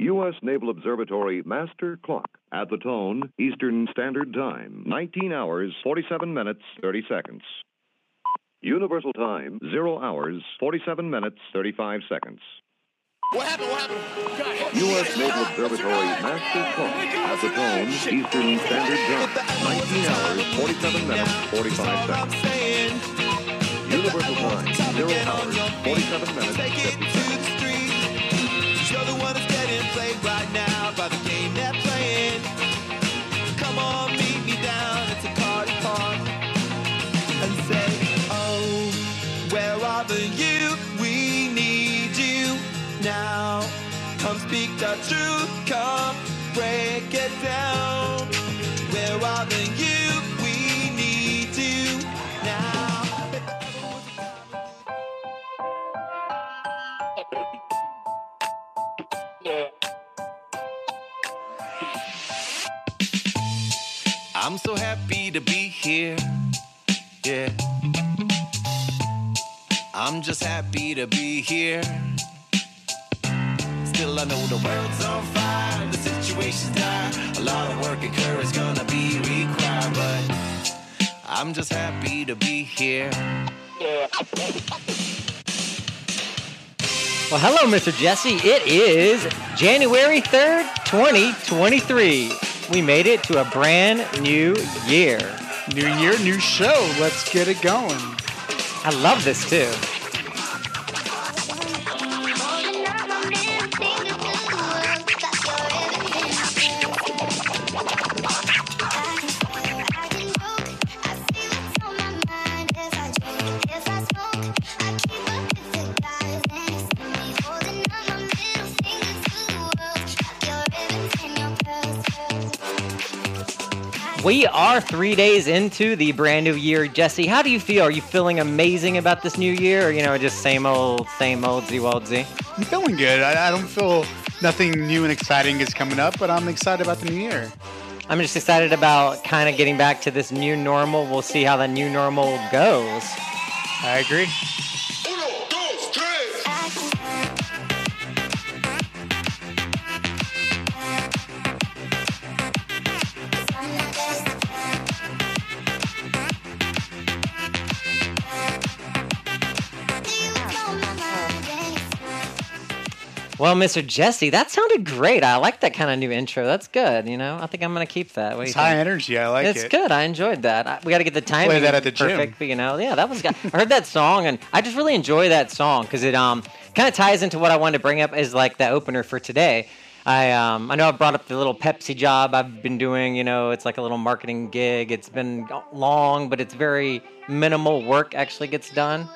U.S. Naval Observatory Master Clock. At the tone, Eastern Standard Time, 19 hours, 47 minutes, 30 seconds. Universal Time, 0 hours, 47 minutes, 35 seconds. What happened? What happened? U.S. Naval Observatory Master Clock. At the tone, Eastern Standard Time, 19 hours, 47 minutes, 45 seconds. Universal Time, 0 hours, 47 minutes, 50 seconds. Getting right now by the game they're playing. Come on, meet me down at the party park and say, Oh, where are the you? We need you now. Come speak the truth, come break it down. Where are the you? To be here. Yeah. I'm just happy to be here. Still, I know the world's on fire, the situation's dire. A lot of work and courage gonna be required, but I'm just happy to be here. Well, hello, Mr. Jesse. It is January 3rd, 2023. We made it to a brand new year. New year, new show. Let's get it going. I love this too. We are three days into the brand new year. Jesse, how do you feel? Are you feeling amazing about this new year or, you know, just same old, same old, Z old Z? I'm feeling good. I, I don't feel nothing new and exciting is coming up, but I'm excited about the new year. I'm just excited about kind of getting back to this new normal. We'll see how the new normal goes. I agree. Well, Mr. Jesse, that sounded great. I like that kind of new intro. That's good. You know, I think I'm going to keep that. What It's high energy. I like it's it. It's good. I enjoyed that. I, we got to get the timing Play that at the gym. But you know, yeah, that was. I heard that song, and I just really enjoy that song because it um kind of ties into what I wanted to bring up as like the opener for today. I um I know I brought up the little Pepsi job I've been doing. You know, it's like a little marketing gig. It's been long, but it's very minimal work actually gets done.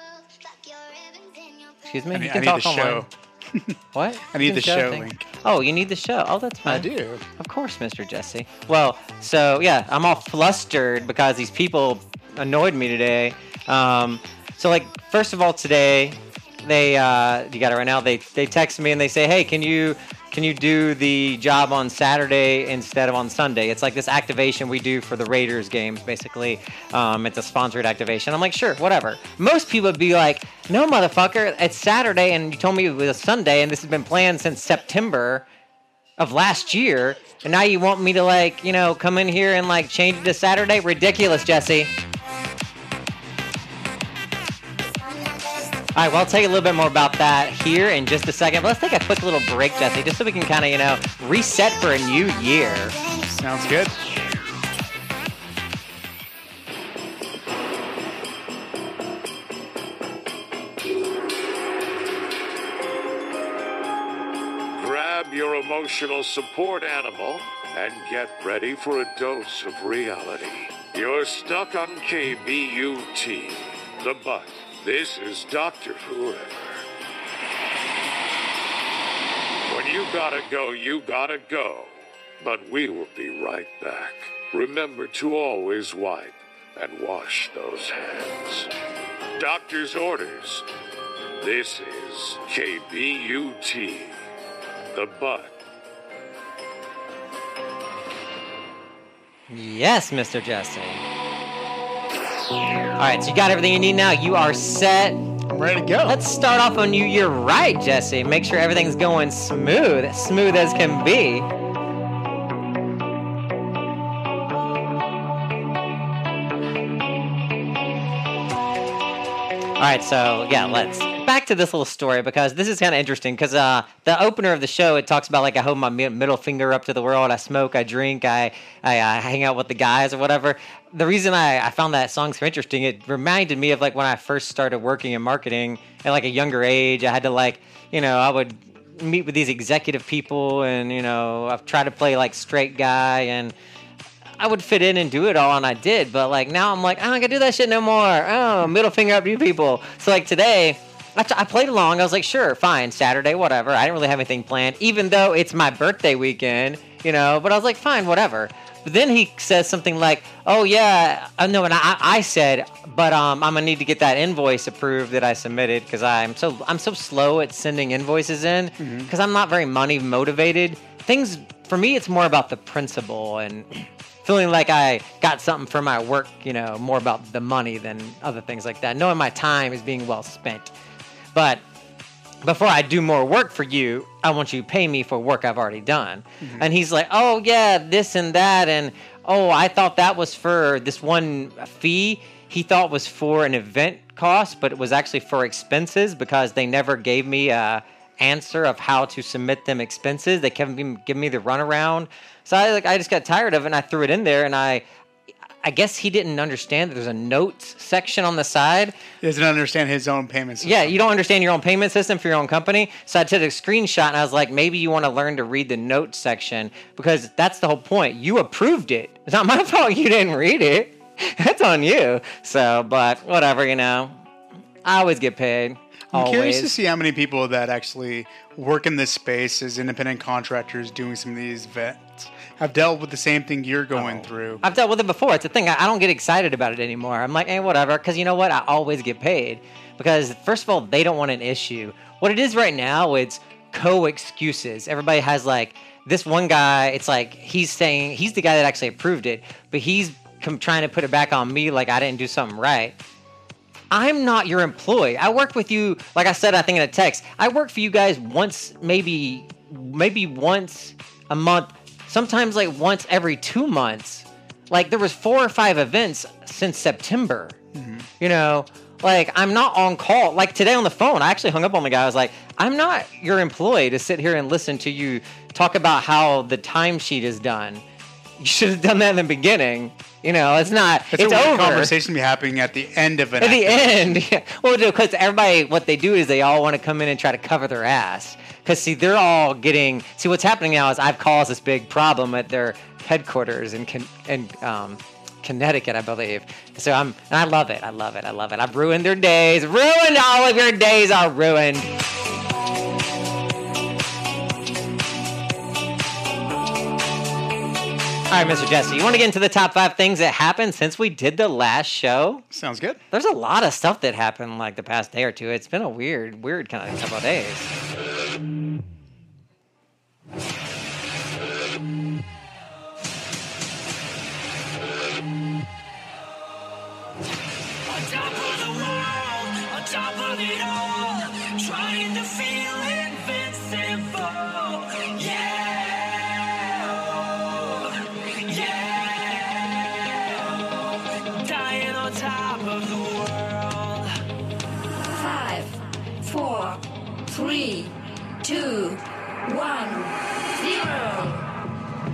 Excuse me. I You need, I need talk the online. show. What? I need the can show link. Oh, you need the show. Oh, that's fine. I do. Of course, Mr. Jesse. Well, so yeah, I'm all flustered because these people annoyed me today. Um, so like, first of all, today they uh, you got it right now. They they text me and they say, hey, can you can you do the job on Saturday instead of on Sunday? It's like this activation we do for the Raiders games, basically. Um, it's a sponsored activation. I'm like, sure, whatever. Most people would be like, no, motherfucker, it's Saturday and you told me it was Sunday and this has been planned since September of last year, and now you want me to like, you know, come in here and like change it to Saturday? Ridiculous, Jesse. All right, well, I'll tell you a little bit more about that here in just a second. But let's take a quick little break, Jesse, just so we can kind of, you know, reset for a new year. Sounds good. Grab your emotional support animal and get ready for a dose of reality. You're stuck on KBUT, the butt. This is Dr. Whoever. When you gotta go, you gotta go. But we will be right back. Remember to always wipe and wash those hands. Doctor's orders. This is KBUT, the butt. Yes, Mr. Jesse. All right, so you got everything you need now. You are set. I'm ready to go. Let's start off on New Year right, Jesse. Make sure everything's going smooth, smooth as can be. All right, so yeah, let's back to this little story because this is kind of interesting. Because uh, the opener of the show it talks about like I hold my middle finger up to the world, I smoke, I drink, I I, I hang out with the guys or whatever. The reason I, I found that song so interesting, it reminded me of like when I first started working in marketing at like a younger age. I had to like you know I would meet with these executive people and you know I've tried to play like straight guy and I would fit in and do it all, and I did. But like now, I'm like, I don't gotta do that shit no more. Oh, middle finger up to you people. So like today, I, t- I played along. I was like, sure, fine, Saturday, whatever. I didn't really have anything planned, even though it's my birthday weekend, you know. But I was like, fine, whatever. But then he says something like, "Oh yeah, uh, no," and I, I said, "But um, I'm gonna need to get that invoice approved that I submitted because I'm so I'm so slow at sending invoices in because I'm not very money motivated. Things for me, it's more about the principle and feeling like I got something for my work. You know, more about the money than other things like that. Knowing my time is being well spent, but before I do more work for you, I want you to pay me for work I've already done. Mm-hmm. And he's like, oh, yeah, this and that. And oh, I thought that was for this one fee. He thought was for an event cost, but it was actually for expenses because they never gave me a answer of how to submit them expenses. They kept me, give me the runaround. So I like I just got tired of it and I threw it in there and I I guess he didn't understand that there's a notes section on the side. He doesn't understand his own payment system. Yeah, you don't understand your own payment system for your own company. So I took a screenshot and I was like, maybe you want to learn to read the notes section because that's the whole point. You approved it. It's not my fault you didn't read it. That's on you. So, but whatever, you know. I always get paid. I'm curious to see how many people that actually work in this space as independent contractors doing some of these events have dealt with the same thing you're going Oh. through. I've dealt with it before. It's a thing. I, I don't get excited about it anymore. I'm like, hey, whatever. Because you know what? I always get paid. Because first of all, they don't want an issue. What it is right now, it's co excuses. Everybody has like this one guy. It's like he's saying he's the guy that actually approved it, but he's com- trying to put it back on me like I didn't do something right. I'm not your employee. I work with you, like I said, I think in a text. I work for you guys once, maybe, maybe once a month. Sometimes like once every two months. Like there was four or five events since September. Mm-hmm. You know, like I'm not on call. Like today on the phone, I actually hung up on the guy. I was like, I'm not your employee to sit here and listen to you talk about how the timesheet is done. You should have done that in the beginning. You know, it's not. It's, it's a over conversation to be happening at the end of an at the end. Yeah. Well, because everybody, what they do is they all want to come in and try to cover their ass. Because see, they're all getting. See, what's happening now is I've caused this big problem at their headquarters in in um, Connecticut, I believe. So I'm, and I love it. I love it. I love it. I've ruined their days. Ruined all of your days. Are ruined. All right, Mr. Jesse, you want to get into the top five things that happened since we did the last show? Sounds good. There's a lot of stuff that happened like the past day or two. It's been a weird, weird kind of couple of days. On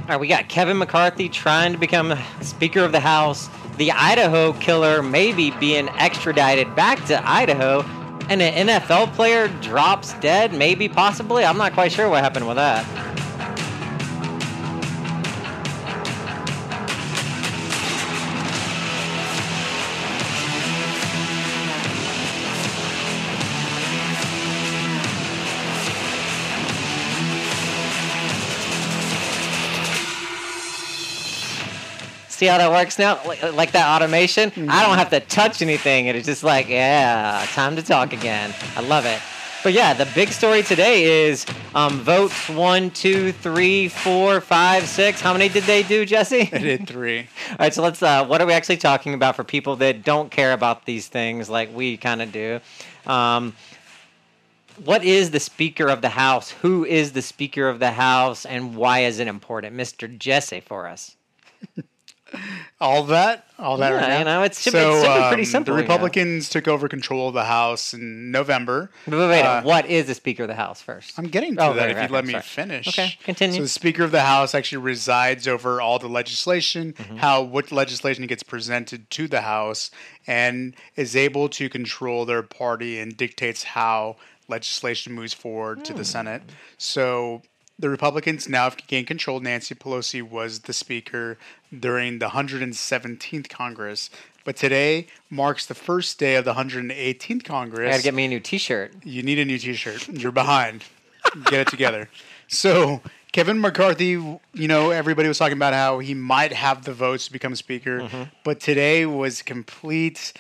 All right, we got Kevin McCarthy trying to become Speaker of the House. The Idaho killer maybe being extradited back to Idaho. And an NFL player drops dead, maybe, possibly. I'm not quite sure what happened with that. See how that works now? Like, like that automation? I don't have to touch anything. and It's just like, yeah, time to talk again. I love it. But yeah, the big story today is um, votes one, two, three, four, five, six. How many did they do, Jesse? I did three. All right, so let's. Uh, what are we actually talking about for people that don't care about these things like we kind of do? Um, what is the Speaker of the House? Who is the Speaker of the House, and why is it important, Mister Jesse, for us? All that, all that. Yeah, right you know, it's- be pretty simple, The you know. Republicans took over control of the House in November. Wait, wait, wait, Uh, what is the Speaker of the House first? I'm getting to Oh, that right, if right, you'd let me sorry. finish. Okay, continue. So the Speaker of the House actually resides over all the legislation, Mm-hmm. how what legislation gets presented to the House, and is able to control their party and dictates how legislation moves forward to the Hmm. Senate. So the Republicans now have gained control. Nancy Pelosi was the Speaker during the 117th Congress. But today marks the first day of the 118th Congress I gotta get me a new T-shirt. you need a new T-shirt. You're behind. Get it together. So Kevin McCarthy, you know, everybody was talking about how he might have the votes to become speaker, mm-hmm. but today was complete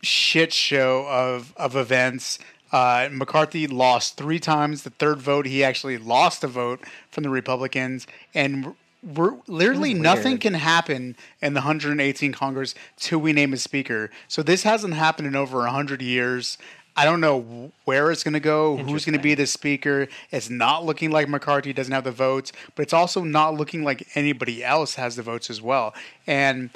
shit show of of events. Uh, McCarthy lost three times. The third vote, he actually lost a vote from the Republicans, and we're literally nothing can happen in the 118 Congress till we name a speaker. So this hasn't happened in over 100 years. I don't know where it's going to go, who's going to be the speaker. It's not looking like McCarthy doesn't have the votes, but it's also not looking like anybody else has the votes as well. And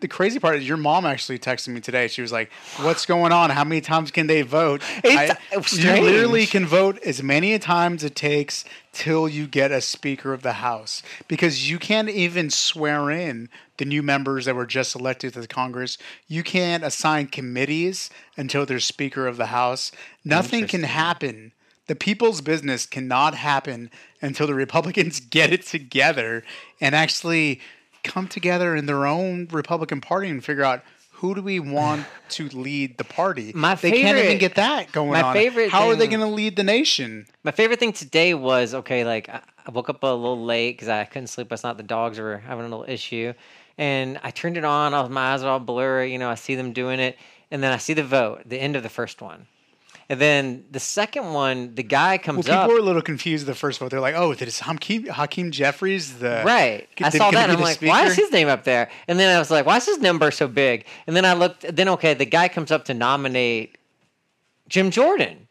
the crazy part is your mom actually texted me today. She was like, "What's going on? How many times can they vote?" I- you literally can vote as many times it takes till you get a Speaker of the House because you can't even swear in the new members that were just elected to the Congress. You can't assign committees until there's Speaker of the House. Nothing can happen. The people's business cannot happen until the Republicans get it together and actually come together in their own Republican Party and figure out who do we want to lead the party. My they can't even get that going my on. favorite How are they going to lead the nation? My favorite thing today was okay. Like I woke up a little late because I couldn't sleep last not The dogs were having a little issue, and I turned it on. I was, my eyes are all blurry. You know, I see them doing it, and then I see the vote, the end of the first one, and then the second one. The guy comes Well, comes people up. were a little confused the first vote. They're like, "Oh, did Hakeem Hakeem Jeffries the Right. I saw that. And I'm like, why is his name up there? And then I was like, why is his number so big? And then I looked. Then okay, the guy comes up to nominate Jim Jordan.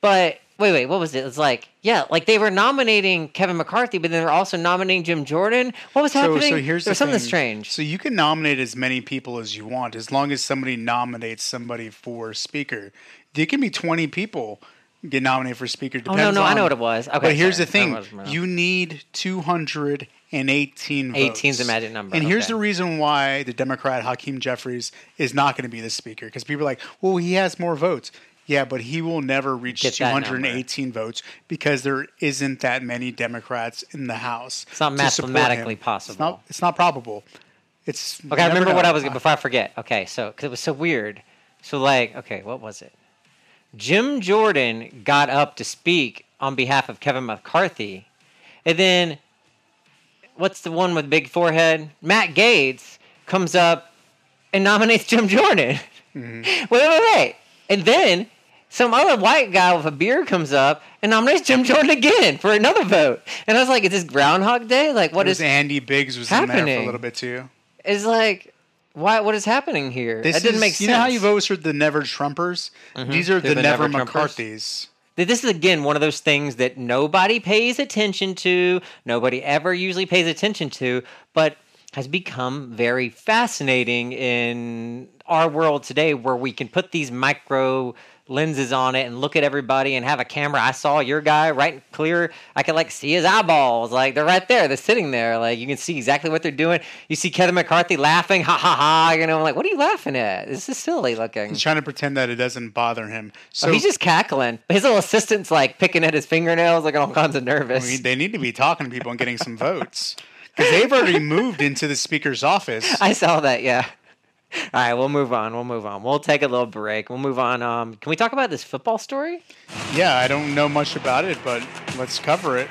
But wait, wait, what was it? It's like, yeah, like they were nominating Kevin McCarthy, but then they're also nominating Jim Jordan. What was So, happening? so here's there the something thing. strange. So you can nominate as many people as you want, as long as somebody nominates somebody for speaker. There can be 20 people get nominated for speaker. Oh, no, Depends no, I know what it was. Okay, but here's sorry. the thing: That was my- you need 218 votes. 18's the magic number, And here's the reason why the Democrat Hakeem Jeffries is not going to be the speaker because people are like, well, he has more votes. Yeah, but he will never reach Get that number. 218 votes because there isn't that many Democrats in the House. It's not to support him. mathematically It's possible. not. It's not probable. It's Okay, I remember what I was before I forget. Okay, so because it was so weird. So like, okay, what was it? Jim Jordan got up to speak on behalf of Kevin McCarthy, and then what's the one with big forehead? Matt Gaetz comes up and nominates Jim Jordan. Mm-hmm. wait, wait, wait, and then. Some other white guy with a beard comes up and nominates Jim Jordan again for another vote. And I was like, is this Groundhog Day? Like, what is Andy Biggs was in there for a little bit too. It's like why what is happening here This that didn't is, make sense. you know how you've always heard the Never Trumpers? Mm-hmm. These are the, the Never, Never McCarthys. This is again one of those things that nobody pays attention to nobody ever usually pays attention to but has become very fascinating in our world today where we can put these micro lenses on it and look at everybody and have a camera i saw your guy right clear i could like see his eyeballs like they're right there they're sitting there like you can see exactly what they're doing you see kevin mccarthy laughing ha ha ha you know I'm like what are you laughing at this is silly looking He's trying to pretend that it doesn't bother him. So Oh, he's just cackling. His little assistant's like picking at his fingernails, like all kinds of nervous. I mean, they need to be talking to people and getting some votes because they've already moved into the speaker's office. I saw that. Yeah. All right, we'll move on. We'll move on. We'll take a little break. We'll move on. Um, can we talk about this football story? Yeah, I don't know much about it, but let's cover it.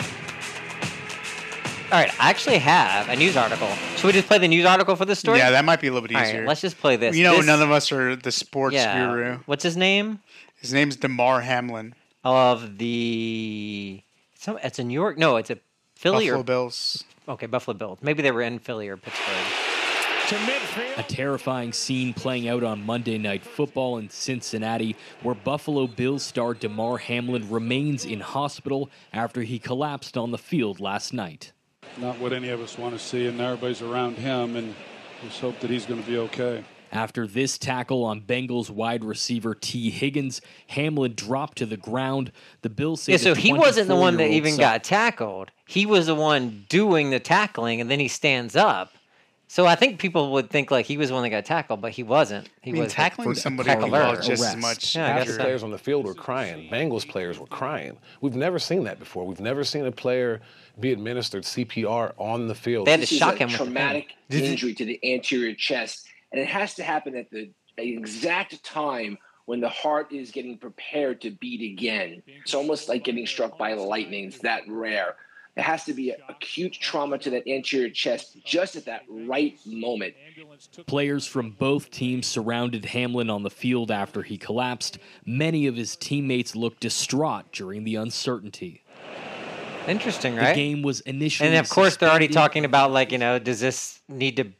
All right, I actually have a news article. Should we just play the news article for this story? Yeah, that might be a little bit All easier. right, let's just play this. you know, This- none of us are the sports yeah. guru. What's his name? His name's Damar Hamlin, of the. It's, in New York. No, it's a Philly Buffalo or Bills. okay Buffalo Bills. Maybe they were in Philly or Pittsburgh. A terrifying scene playing out on Monday Night Football in Cincinnati, where Buffalo Bills star Damar Hamlin remains in hospital after he collapsed on the field last night. Not what any of us want to see, and everybody's around him, and just hope that he's going to be okay. After this tackle on Bengals wide receiver Tee Higgins, Hamlin dropped to the ground. The Bills say Yeah, so he wasn't the one that even son- got tackled. He was the one doing the tackling, and then he stands up. So I think people would think like he was the one that got tackled, but he wasn't. He I mean, was tackling the somebody tackler. just as much Yeah, I guess injury. so. players on the field were crying. Bengals players were crying. We've never seen that before. We've never seen a player be administered CPR on the field. They had to This is shock a him with the traumatic Did injury to the anterior chest, and it has to happen at the exact time when the heart is getting prepared to beat again. It's almost like getting struck by lightning. It's that rare. There has to be a acute trauma to that anterior chest just at that right moment. Players from both teams surrounded Hamlin on the field after he collapsed. Many of his teammates looked distraught during the uncertainty. Interesting, right? The game was initially and of course, they're already talking about like you know, does this need to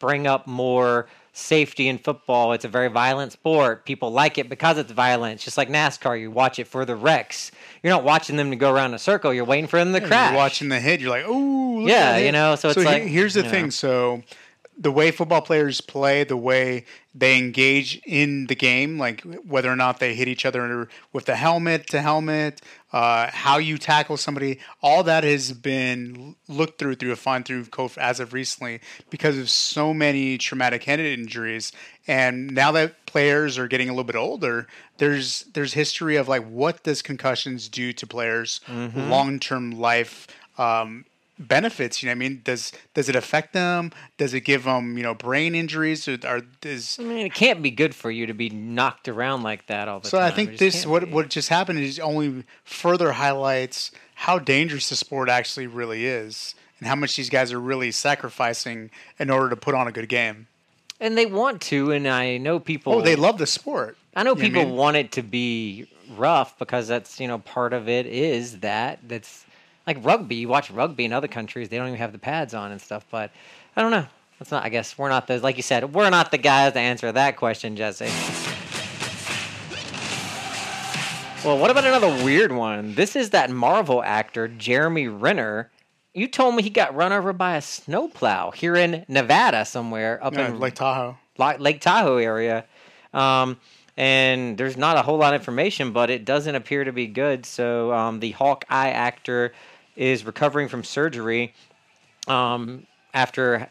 bring up more safety in football? It's a very violent sport. People like it because it's violent. It's just like NASCAR. You watch it for the wrecks. You're not watching them to go around a circle. You're waiting for them to crash. You're watching the hit. You're like, oh, Yeah, you know, so it's he- like, here's the thing. know. So the way football players play, the way they engage in the game, like whether or not they hit each other with the helmet to helmet, uh, how you tackle somebody, all that has been looked through through a fine through code as of recently because of so many traumatic head injuries. And now that players are getting a little bit older, there's there's history of like what does concussions do to players' Mm-hmm. long term life um, benefits. You know, I mean, does does it affect them? Does it give them you know brain injuries? Or, or is I mean, it can't be good for you to be knocked around like that all the so time. So I think this what be. what just happened is only further highlights how dangerous the sport actually really is, and how much these guys are really sacrificing in order to put on a good game. and they want to, and I know people. Oh, they love the sport. I know You what I people mean? want it to be rough because that's you know part of it is that that's like rugby. You watch rugby in other countries; they don't even have the pads on and stuff. But I don't know. That's not. I guess we're not the like you said. We're not the guys to answer that question, Jesse. Well, what about another weird one? This is that Marvel actor Jeremy Renner. You told me he got run over by a snowplow here in Nevada somewhere up Yeah, in like Tahoe. Lake Tahoe area. Um, and there's not a whole lot of information, but it doesn't appear to be good. So um, the Hawkeye actor is recovering from surgery um, after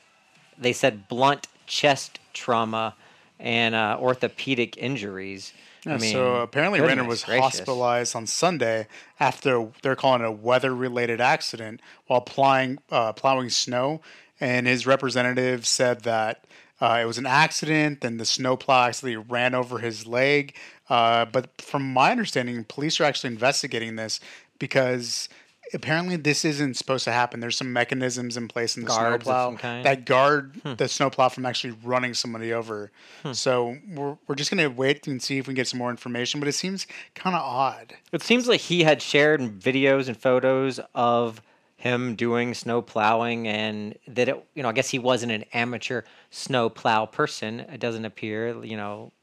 they said blunt chest trauma and uh, orthopedic injuries. I mean, so apparently Renner was gracious. hospitalized on Sunday after they're calling it a weather-related accident while plowing uh, plowing snow, and his representative said that uh, it was an accident and the snowplow actually ran over his leg. Uh, but from my understanding, police are actually investigating this because apparently this isn't supposed to happen. There's some mechanisms in place in the Guards snowplow that guard hmm. the snowplow from actually running somebody over. Hmm. So we're, we're just going to wait and see if we can get some more information, but it seems kind of odd. It seems like he had shared videos and photos of him doing snow plowing and that it you know I guess he wasn't an amateur snow plow person it doesn't appear you know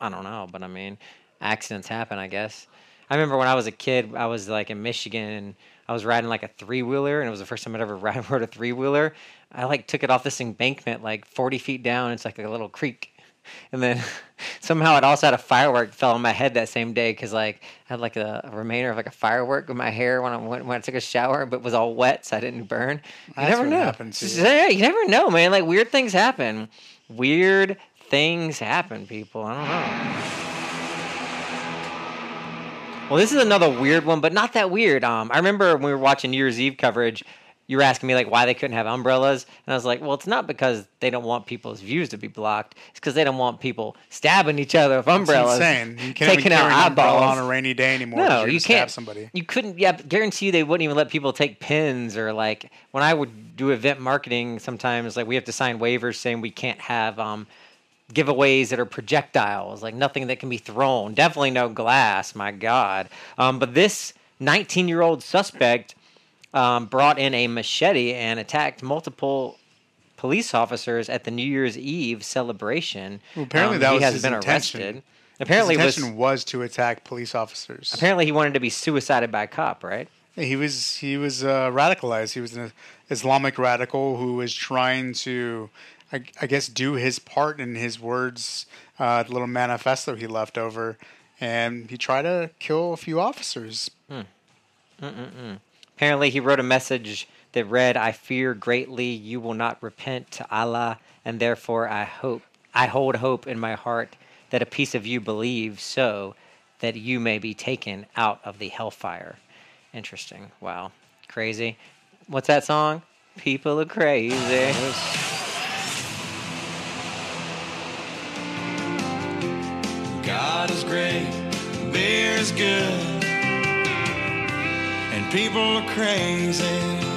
I don't know but I mean accidents happen I guess I remember when I was a kid I was like in Michigan and I was riding like a three wheeler and it was the first time I'd ever ride rode a three wheeler I like took it off this embankment like 40 feet down it's like a little creek and then somehow it also had a firework fell on my head that same day because like I had like a, a remainder of like a firework in my hair when I went when I took a shower, but it was all wet, so I didn't burn. You That's never know. you. yeah, you never know, man. Like weird things happen. Weird things happen, people. I don't know. Well, this is another weird one, but not that weird. Um, I remember when we were watching New Year's Eve coverage, you were asking me like why they couldn't have umbrellas, and I was like, well, it's not because they don't want people's views to be blocked. It's because they don't want people stabbing each other with umbrellas, It's insane. You can't taking even out carry an umbrella eyeballs on a rainy day anymore. No, you gonna stab can't. somebody. You couldn't. Yeah, guarantee you they wouldn't even let people take pins or like when I would do event marketing. Sometimes like we have to sign waivers saying we can't have um giveaways that are projectiles, like nothing that can be thrown. Definitely no glass. My God. Um, but this 19 year old suspect um, brought in a machete and attacked multiple police officers at the New Year's Eve celebration. Well, apparently Um, that he was has his been intention. arrested. Apparently, his was intention was to attack police officers. apparently he wanted to be suicided by a cop, right? He was he was uh, radicalized. He was an Islamic radical who was trying to, I, I guess, do his part in his words, uh, the little manifesto he left over, and he tried to kill a few officers. Mm-mm-mm. Apparently, he wrote a message that read, "I fear greatly you will not repent to Allah, and therefore I hope I hold hope in my heart that a piece of you believes so that you may be taken out of the hellfire." Interesting. Wow. Crazy. What's that song? People are crazy. God is great, beer is good, and people are crazy.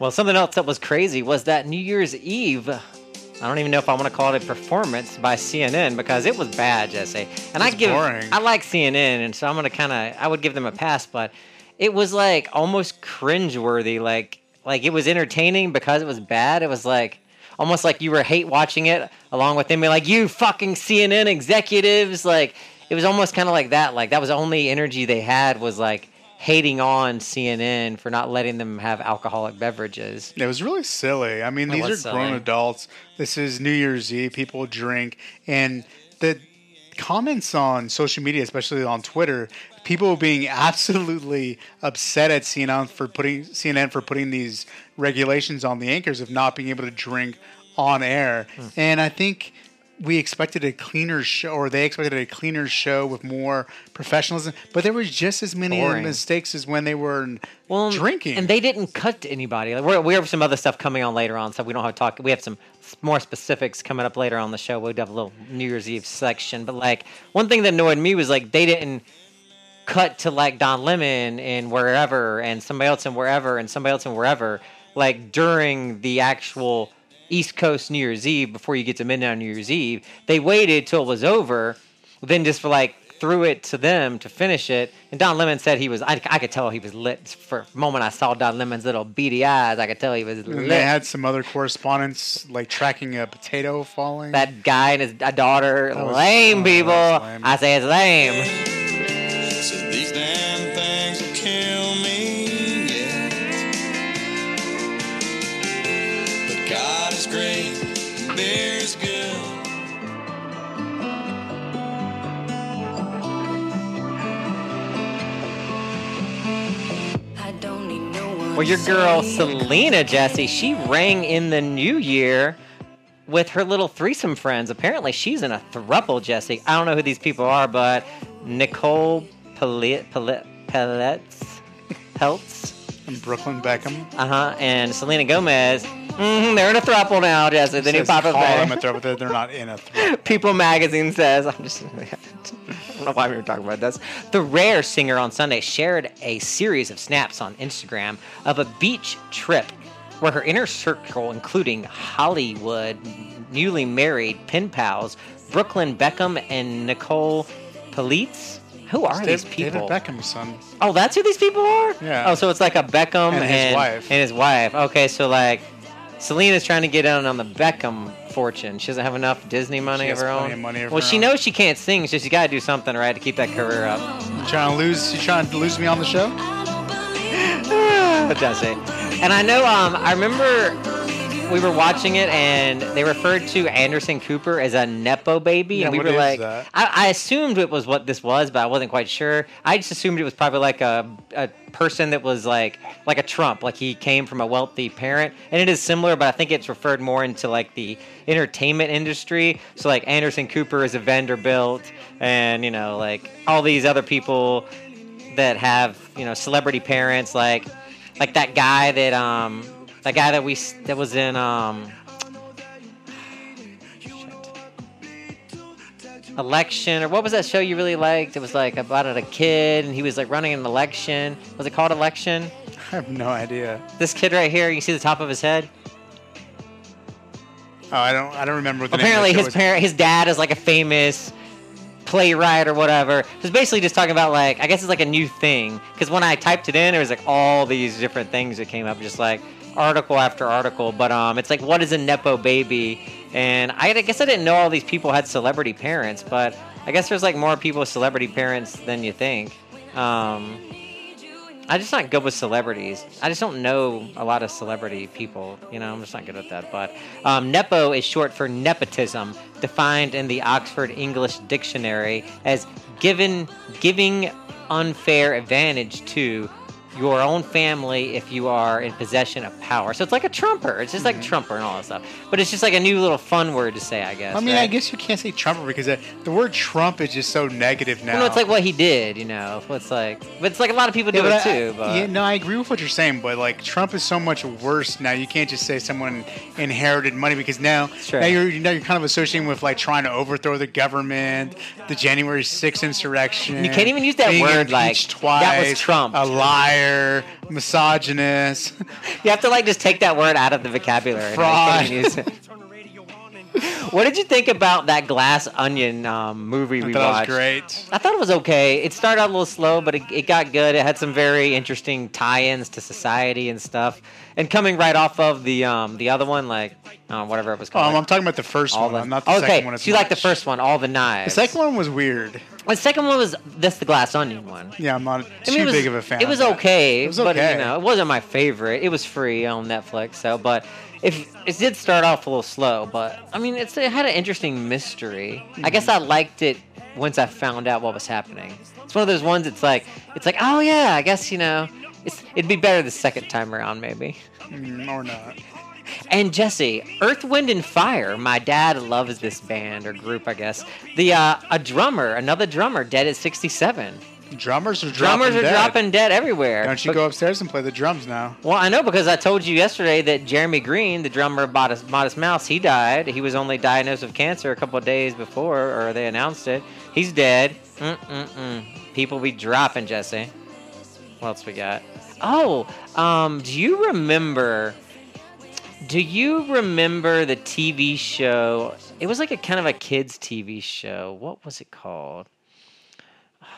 Well, something else that was crazy was that New Year's Eve. I don't even know if I want to call it a performance by CNN because it was bad, Jesse. And I give boring. I like CNN, and so I'm gonna kind of I would give them a pass, but it was like almost cringeworthy. Like like it was entertaining because it was bad. It was like almost like you were hate watching it along with them, being like you fucking CNN executives. Like it was almost kind of like that. Like that was the only energy they had was like hating on CNN for not letting them have alcoholic beverages. It was really silly. I mean, It these are was grown adults. This is New Year's Eve. People drink, and the comments on social media, especially on Twitter, people being absolutely upset at CNN for putting CNN for putting these regulations on the anchors of not being able to drink on air. Hmm. And I think we expected a cleaner show, or they expected a cleaner show with more professionalism. But there was just as many Boring. mistakes as when they were well, drinking. and they didn't cut to anybody. Like, we're, we have some other stuff coming on later on, so we don't have to talk. We have some more specifics coming up later on the show. We'll have a little New Year's Eve section. But like one thing that annoyed me was like they didn't cut to like Don Lemon and wherever, and somebody else and wherever, and somebody else and wherever. Like during the actual East Coast New Year's Eve, before you get to midnight New Year's Eve, they waited till it was over, then just for like threw it to them to finish it. And Don Lemon said he was. I, I could tell he was lit. For the moment I saw Don Lemon's little beady eyes, I could tell he was And lit. they had some other correspondence, like tracking a potato falling. that guy and his daughter, That lame oh, people. was lame. I say it's lame. Well, your girl Selena Jesse, she rang in the new year with her little threesome friends. Apparently, she's in a thruple, Jesse. I don't know who these people are, but Nicole Pellet, Pellet, Pellets, Peltz, and Brooklyn Beckham. uh huh, and Selena Gomez. hmm they're in a thruple now, Jesse. The new pop call them a throw, but they're- not in a throw. People magazine says, I'm just, I don't know why we were talking about this. The Rare singer on Sunday shared a series of snaps on Instagram of a beach trip where her inner circle, including Hollywood, newly married pen pals, Brooklyn Beckham and Nicole Peltz. Who are these David, people? David Beckham's son. Oh, that's who these people are? Yeah. Oh, so it's like a Beckham And his wife. And his wife. Okay, so like Selena's trying to get in on the Beckham fortune. She doesn't have enough Disney money She of her own. of money of well, her she own. knows she can't sing, so she's got to do something, right, to keep that career up. You trying to lose? You trying to lose me on the show? Does it? And I know. Um, I remember we were watching it, and they referred to Anderson Cooper as a nepo baby, Yeah, and we were like. I, I assumed it was what this was, but I wasn't quite sure. I just assumed it was probably like a, a person that was like like a Trump, like he came from a wealthy parent, and it is similar, but I think it's referred more into like the entertainment industry. So like Anderson Cooper is a Vanderbilt, and you know like all these other people that have you know celebrity parents, like like that guy that um that guy that we that was in um election or what was that show you really liked? It was like about a kid and he was like running an election. Was it called Election? I have no idea. This kid right here, you see the top of his head? Oh, I don't. I don't remember what the Apparently, name of the show his parent, his dad is like a famous playwright or whatever. It's basically just talking about like I guess it's like a new thing. Because when I typed it in, it was like all these different things that came up, just like article after article. But um, it's like what is a nepo baby? And I, I guess I didn't know all these people had celebrity parents, but I guess there's like more people with celebrity parents than you think. Um, I'm just not good with celebrities. I just don't know a lot of celebrity people. You know, I'm just not good at that. But um, nepo is short for nepotism, defined in the Oxford English Dictionary as given giving unfair advantage to your own family if you are in possession of power. So it's like a trumper. It's just like trumper and all that stuff. But it's just like a new little fun word to say, I guess. I mean, I guess you can't say Trumper because uh, the word Trump is just so negative now. Well, no, it's like what he did, you know. It's like, but it's like a lot of people do Yeah, it I- too. But yeah, no, I agree with what you're saying, but like Trump is so much worse now. You can't just say someone inherited money because now, now you're now you're kind of associating with like trying to overthrow the government, the January 6th insurrection. You can't even use that word, like, twice. that was Trump. A liar, misogynist. You have to like just take that word out of the vocabulary. and, what did you think about that Glass Onion um, movie I we thought it was watched? great. I thought it was okay. It started out a little slow, but it, it got good. It had some very interesting tie-ins to society and stuff. And coming right off of the um, the other one, like uh, whatever it was called. Um, I'm talking about the first All one. the- I'm not the okay, second one. as so you like the much. first one, all the knives. The second one was weird. The second one was that's the Glass Onion one. Yeah, I'm not I too mean, it was, big of a fan. It was of that. okay, It was but okay. you know, it wasn't my favorite. It was free on Netflix, so but if it did start off a little slow, but I mean, it's it had an interesting mystery. I guess I liked it once I found out what was happening. It's one of those ones. It's like it's like oh yeah, I guess you know, it's it'd be better the second time around maybe. Mm, or not. And Jesse, Earth, Wind, and Fire. My dad loves this band or group, I guess. The uh, a drummer, another drummer, dead at 67. Drummers are dropping Drummers are dead. dropping dead everywhere. Don't you But- go upstairs and play the drums now? Well, I know because I told you yesterday that Jeremy Green, the drummer of Modest, Modest Mouse, he died. He was only diagnosed with cancer a couple of days before, or they announced it. He's dead. Mm-mm-mm. People be dropping, Jesse. What else we got? Oh, um, do you remember? Do you remember the TV show? It was like a kind of a kids TV show. What was it called?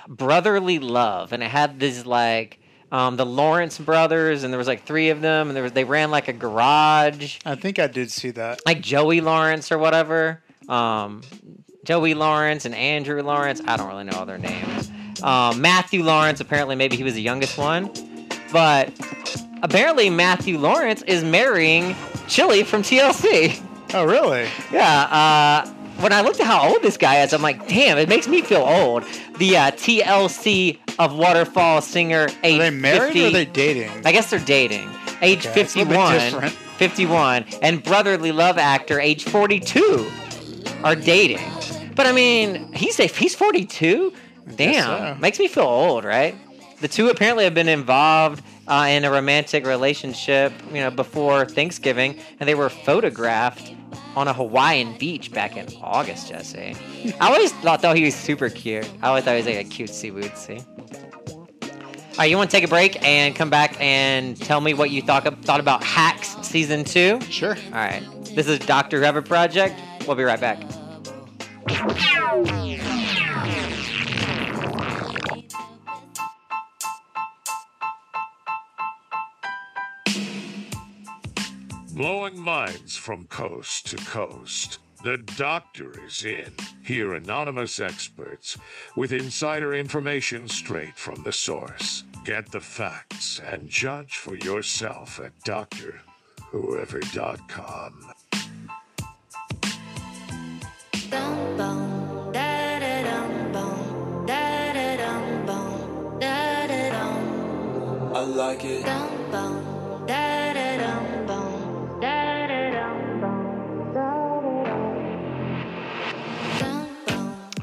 Brotherly Love, and it had these like um, the Lawrence brothers, and there was like three of them, and there was they ran like a garage, I think I did see that. like Joey Lawrence or whatever. Um, Joey Lawrence and Andrew Lawrence. I don't really know all their names. Um, Matthew Lawrence, apparently maybe he was the youngest one, but apparently Matthew Lawrence is marrying Chili from TLC. Oh, really? Yeah. Uh, when I looked at how old this guy is, I'm like, damn, it makes me feel old. The uh, TLC of Waterfall singer, age Are they married 50, or are they dating? I guess they're dating. Age Okay, it's a little bit 51. 51. And Brotherly Love actor, age 42, are dating. But I mean, he's a, he's 42? Damn. so. Makes me feel old, right? The two apparently have been involved uh, in a romantic relationship, you know, before Thanksgiving, and they were photographed on a Hawaiian beach back in August, Jesse. I always thought, thought he was super cute. I always thought he was like a cutesy wootsy. All right, you want to take a break and come back and tell me what you thought thought about Hacks season two? Sure. All right. This is Doctor Whoever Project. We'll be right back. Blowing minds from coast to coast. The doctor is in. Hear anonymous experts with insider information straight from the source. Get the facts and judge for yourself at drwhoever.com. I like it.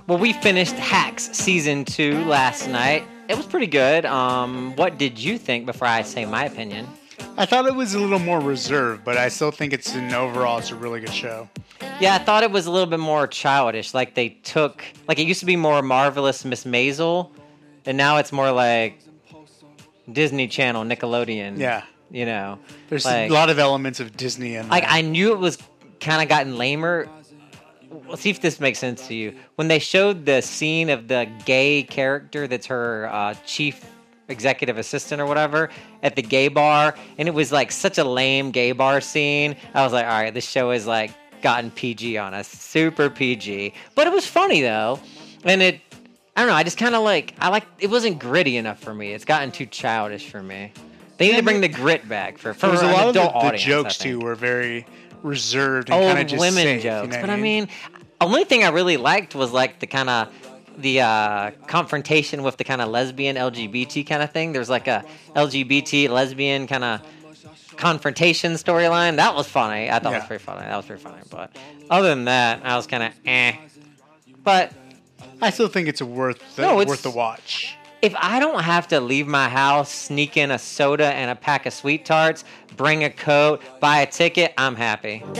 Well, we finished Hacks season two last night. It was pretty good. Um, what did you think before I say my opinion? I thought it was a little more reserved, but I still think it's an overall it's a really good show. Yeah, I thought it was a little bit more childish. Like they took, like it used to be more marvelous Miss Maisel, and now it's more like Disney Channel, Nickelodeon. Yeah. you know, There's like, a lot of elements of Disney in like. I knew it was kind of gotten lamer. Let's see if this makes sense to you. When they showed the scene of the gay character that's her uh, chief executive assistant or whatever at the gay bar, and it was like such a lame gay bar scene. I was like, all right, this show is like gotten PG on us, super PG. But it was funny though, and it. I don't know. I just kind of like. I like. It wasn't gritty enough for me. It's gotten too childish for me. They need to bring the grit back for for There was a an the, adult the audience. I jokes too were very reserved and kind of just women safe, you jokes. know but I mean, only thing I really liked was like the kind of the uh, confrontation with the kind of lesbian LGBT kind of thing. There's like a LGBT lesbian kind of confrontation storyline. That was funny. I thought it was pretty funny. That was pretty funny. But other than that, I was kind of eh. But I still think it's worth the, No, it's- worth the watch. If I don't have to leave my house, sneak in a soda and a pack of sweet tarts, bring a coat, buy a ticket, I'm happy. I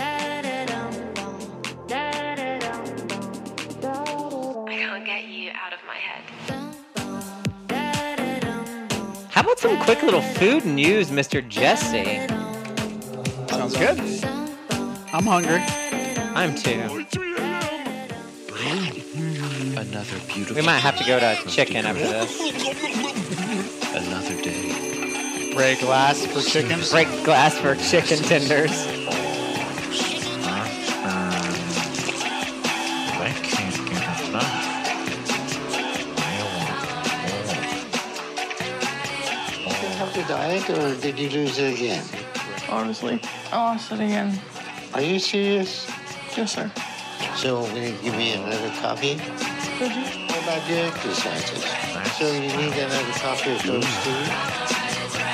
can't get you out of my head. How about some quick little food news, Mr. Jesse? Sounds good. I'm hungry. I'm too. Another beautiful. We might have to go to chicken after this. Another day. Break glass for chicken. Break glass for chicken tenders. I can't get enough. Did you have the diet or did you lose it again? Honestly, oh, I lost it again. Are you serious? Yes, sir. So will you give me another copy? What about? So you need another?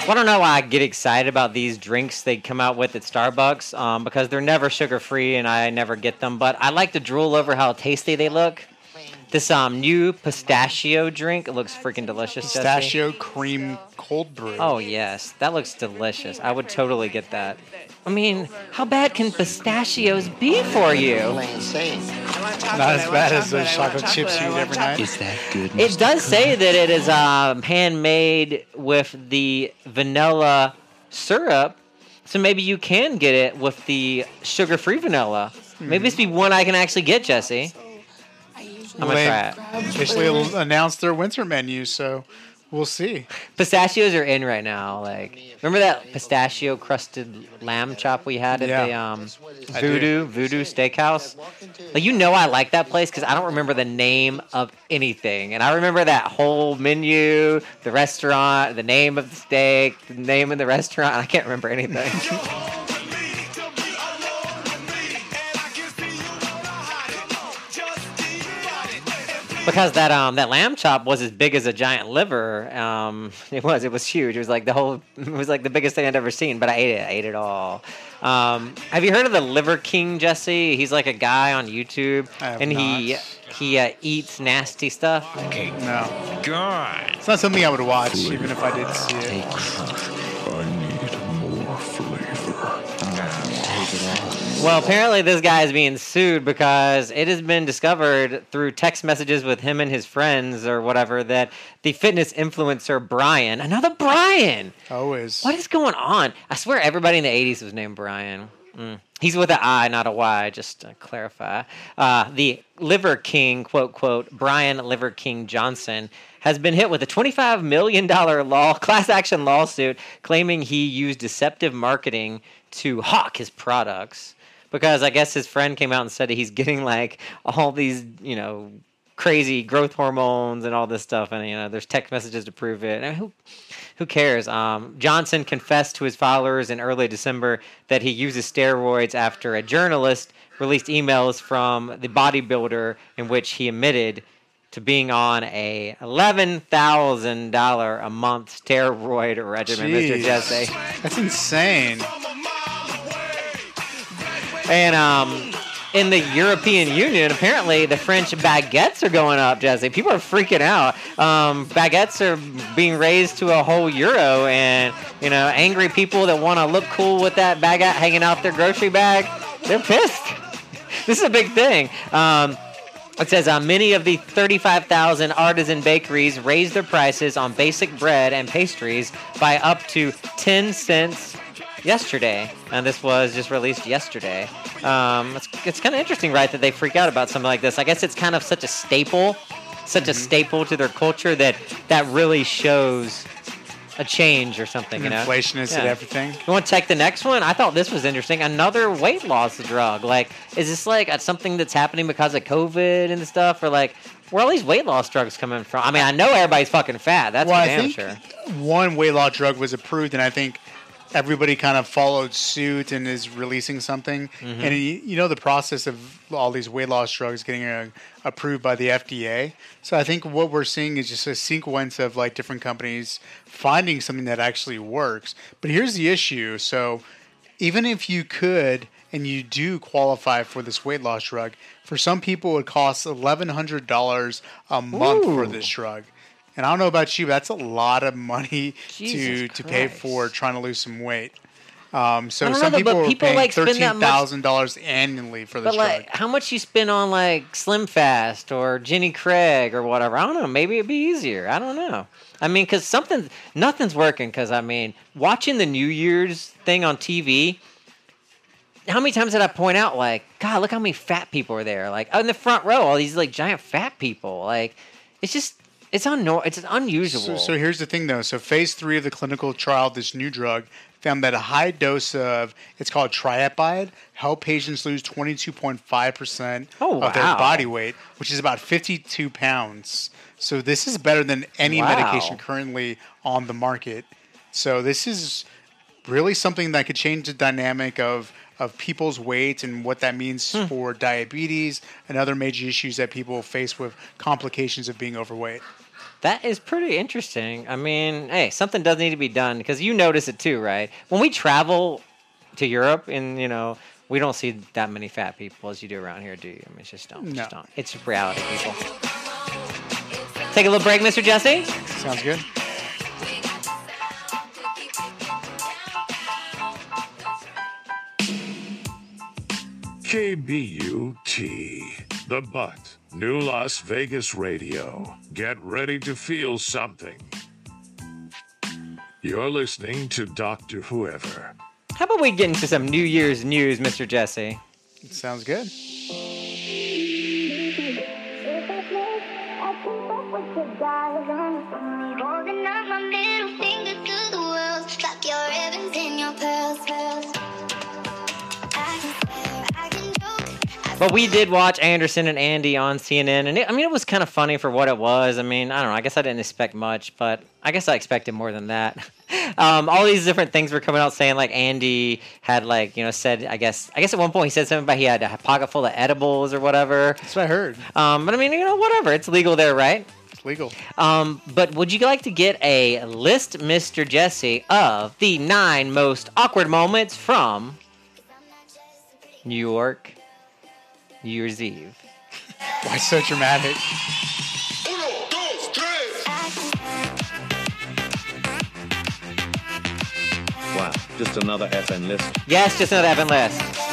Well, I don't know why I get excited about these drinks they come out with at Starbucks um, because they're never sugar free and I never get them. But I like to drool over how tasty they look. This um new pistachio drink it looks freaking delicious. Jesse. Pistachio cream cold brew. Oh yes, that looks delicious. I would totally get that. I mean, how bad can pistachios be for you? Not as bad as those chocolate chips you eat every night. Is that good? It does say that it is um, handmade with the vanilla syrup, so maybe you can get it with the sugar-free vanilla. Maybe this be one I can actually get, Jesse. I'm gonna try it. Officially announced their winter menu, so we'll see. Pistachios are in right now. Like, remember that pistachio crusted lamb chop we had at Yeah. the um, I do. Voodoo Voodoo Steakhouse? Like, you know, I like that place because I don't remember the name of anything, and I remember that whole menu, the restaurant, the name of the steak, the name of the restaurant. I can't remember anything. because that um that lamb chop was as big as a giant liver. Um, it was it was huge. It was like the whole. It was like the biggest thing I'd ever seen. But I ate it. I ate it all. Um, have you heard of the Liver King, Jesse? He's like a guy on YouTube, I have and he he uh, eats nasty stuff. Okay. No. God. It's not something I would watch, even if I did see it. Well, apparently this guy is being sued because it has been discovered through text messages with him and his friends or whatever that the fitness influencer Brian, another Brian, Always. what is going on? I swear everybody in the 80s was named Brian. Mm. He's with an I, not a Y, just to clarify. Uh, the Liver King, quote, quote, Brian Liver King Johnson, has been hit with a $25 million law class action lawsuit claiming he used deceptive marketing to hawk his products. Because I guess his friend came out and said he's getting like all these, you know, crazy growth hormones and all this stuff, and you know, there's text messages to prove it. I mean, who, who cares? Um, Johnson confessed to his followers in early December that he uses steroids after a journalist released emails from the bodybuilder in which he admitted to being on a eleven thousand dollar a month steroid regimen, Mr. Jesse. That's insane. And um, in the European Union, apparently the French baguettes are going up, Jesse. People are freaking out. Um, baguettes are being raised to a whole euro, and you know, angry people that want to look cool with that baguette hanging out their grocery bag, they're pissed. this is a big thing. Um, it says uh, many of the 35,000 artisan bakeries raised their prices on basic bread and pastries by up to 10 cents yesterday, and this was just released yesterday. Um, it's it's kind of interesting, right, that they freak out about something like this. I guess it's kind of such a staple, such a staple to their culture that that really shows a change or something. You know, Inflation is at everything. You want to check the next one? I thought this was interesting. Another weight loss drug. Like, is this like something that's happening because of COVID and stuff, or like where all these weight loss drugs coming from? I mean, I know everybody's fucking fat. That's well, damn sure. one weight loss drug was approved, and I think everybody kind of followed suit and is releasing something. Mhm. And you, you know the process of all these weight loss drugs getting uh, approved by the FDA. So I think what we're seeing is just a sequence of like different companies finding something that actually works. But here's the issue: so even if you could and you do qualify for this weight loss drug, for some people it costs eleven hundred dollars a month for this drug. And I don't know about you, but that's a lot of money to Jesus to pay for trying to lose some weight. Um, so some know, people are people, paying like, spend that much- thirteen thousand dollars annually for this But drug. like, how much you spend on like Slim Fast or Jenny Craig or whatever? I don't know. Maybe it'd be easier. I don't know. I mean, because something, nothing's working. Because I mean, watching the New Year's thing on TV. How many times did I point out, like, God, look how many fat people are there? Like, in the front row, all these like giant fat people. Like, it's just, it's it's unusual. So, so here's the thing, though. So phase three of the clinical trial this new drug found that a high dose of it's called tirzepatide helped patients lose 22.5 percent Oh, of their body weight, which is about 52 pounds. So this is better than any Wow. medication currently on the market. So this is really something that could change the dynamic of of people's weight and what that means Hmm. for diabetes and other major issues that people face with complications of being overweight. That is pretty interesting. I mean, hey, something does need to be done because you notice it too, right? When we travel to Europe, and you know, we don't see that many fat people as you do around here, do you? I mean, it's just don't. Just don't. It's reality, people. Take a little break, Mr. Jesse. Sounds good. KBUT, The Butt, New Las Vegas Radio. Get ready to feel something. You're listening to Dr. Whoever. How about we get into some New Year's news, Mr. Jesse? Sounds good. Holding up my middle finger to the world, like your ribbons and your pearls, pearls. But we did watch Anderson and Andy on CNN, and it, I mean, it was kind of funny for what it was. I mean, I don't know. I guess I didn't expect much, but I guess I expected more than that. um, all these different things were coming out saying like Andy had like you know said I guess I guess at one point he said something about he had a pocket full of edibles or whatever. That's what I heard. Um, but I mean, you know, whatever. It's legal there, right? It's legal. Um, but would you like to get a list, Mr. Jesse, of the nine most awkward moments from New York New Year's Eve? Why so dramatic? Wow, just another FN list. Yes, just another Evan list.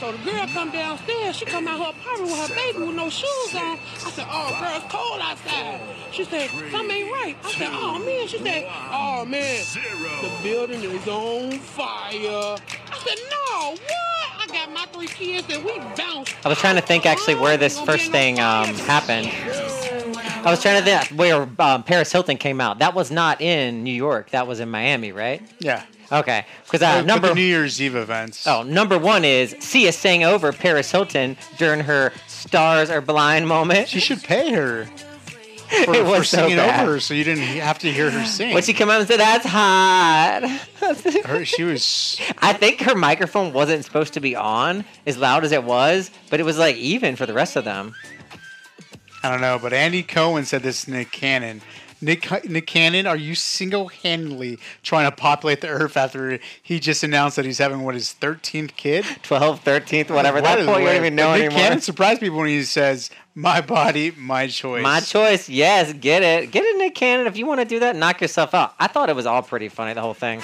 So the girl come downstairs. She come out her apartment with her baby with no shoes on. I said, oh, girl, it's cold outside. She said, something ain't right. I said, oh, man. She said, oh, man, the building is on fire. I said, no, what? I got my three kids and we bounced. I was trying to think actually where this first thing um, happened. I was trying to think where um, Paris Hilton came out. That was not in New York. That was in Miami, right? Yeah. Okay. Because Uh, number New Year's Eve events. Oh, number one is Sia sang over Paris Hilton during her "Stars Are Blind" moment. She should pay her for, it was for so singing bad. over her, so you didn't have to hear her sing. When she came out and said, "That's hot," her, she was. I think her microphone wasn't supposed to be on as loud as it was, but it was like even for the rest of them. I don't know, but Andy Cohen said this to Nick Cannon. Nick, Nick Cannon, are you single handedly trying to populate the earth after he just announced that he's having what his 13th kid? 12th, 13th, whatever. What that point, you don't even know Nick anymore. Nick Cannon surprised people when he says, My body, my choice. My choice, yes, get it. Get it, Nick Cannon. If you want to do that, knock yourself out. I thought it was all pretty funny, the whole thing.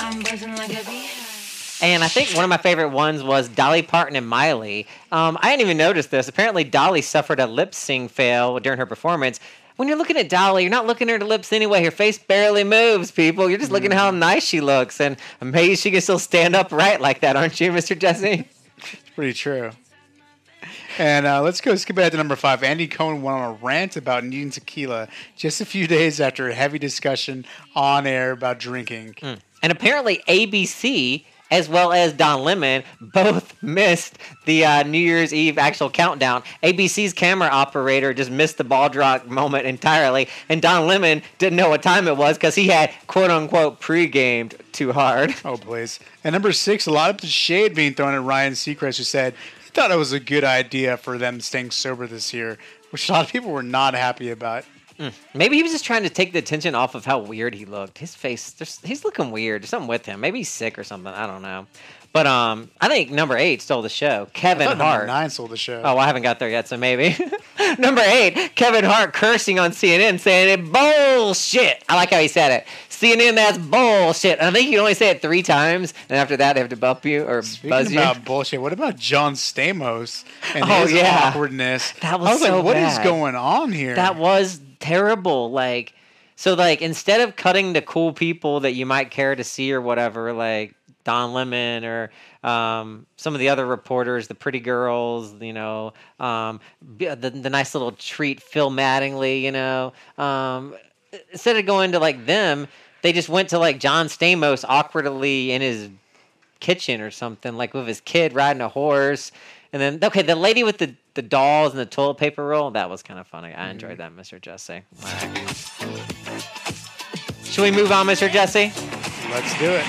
I'm buzzing like a bee. And I think one of my favorite ones was Dolly Parton and Miley. Um, I didn't even notice this. Apparently, Dolly suffered a lip sync fail during her performance. When you're looking at Dolly, you're not looking at her lips anyway. Her face barely moves, people. You're just looking at how nice she looks. And amazed she can still stand upright like that, aren't you, Mr. Jesse? It's pretty true. And uh, let's go skip ahead to number five. Andy Cohen went on a rant about needing tequila just a few days after a heavy discussion on air about drinking. And apparently, ABC as well as Don Lemon both missed the uh, New Year's Eve actual countdown. ABC's camera operator just missed the ball drop moment entirely, and Don Lemon didn't know what time it was because he had quote unquote pre-gamed too hard. Oh, please. And number six, a lot of the shade being thrown at Ryan Seacrest, who said he thought it was a good idea for them staying sober this year, which a lot of people were not happy about. Mm. Maybe he was just trying to take the attention off of how weird he looked. His face, there's, he's looking weird. There's something with him. Maybe he's sick or something. I don't know. But um, I think number eight stole the show. Kevin Hart. Number nine sold the show. Oh, I haven't got there yet, so maybe. Number eight, Kevin Hart cursing on CNN, saying it bullshit. I like how he said it. CNN, that's bullshit. And I think you only say it three times, and after that, they have to bump you or Speaking buzz you. about bullshit, what about John Stamos and Oh, his yeah. awkwardness? That was I was so like, what is bad. going on here? That was terrible. Like, so like instead of cutting to cool people that you might care to see or whatever, like Don Lemon or um, some of the other reporters, the pretty girls, you know, um, the the nice little treat, Phil Mattingly, you know, um, instead of going to like them, they just went to like John Stamos awkwardly in his kitchen or something, like with his kid riding a horse. And then, okay, the lady with the, the dolls and the toilet paper roll, that was kind of funny. I enjoyed mm-hmm. that, Mr. Jesse. All right. Should we move on, Mr. Jesse? Let's do it.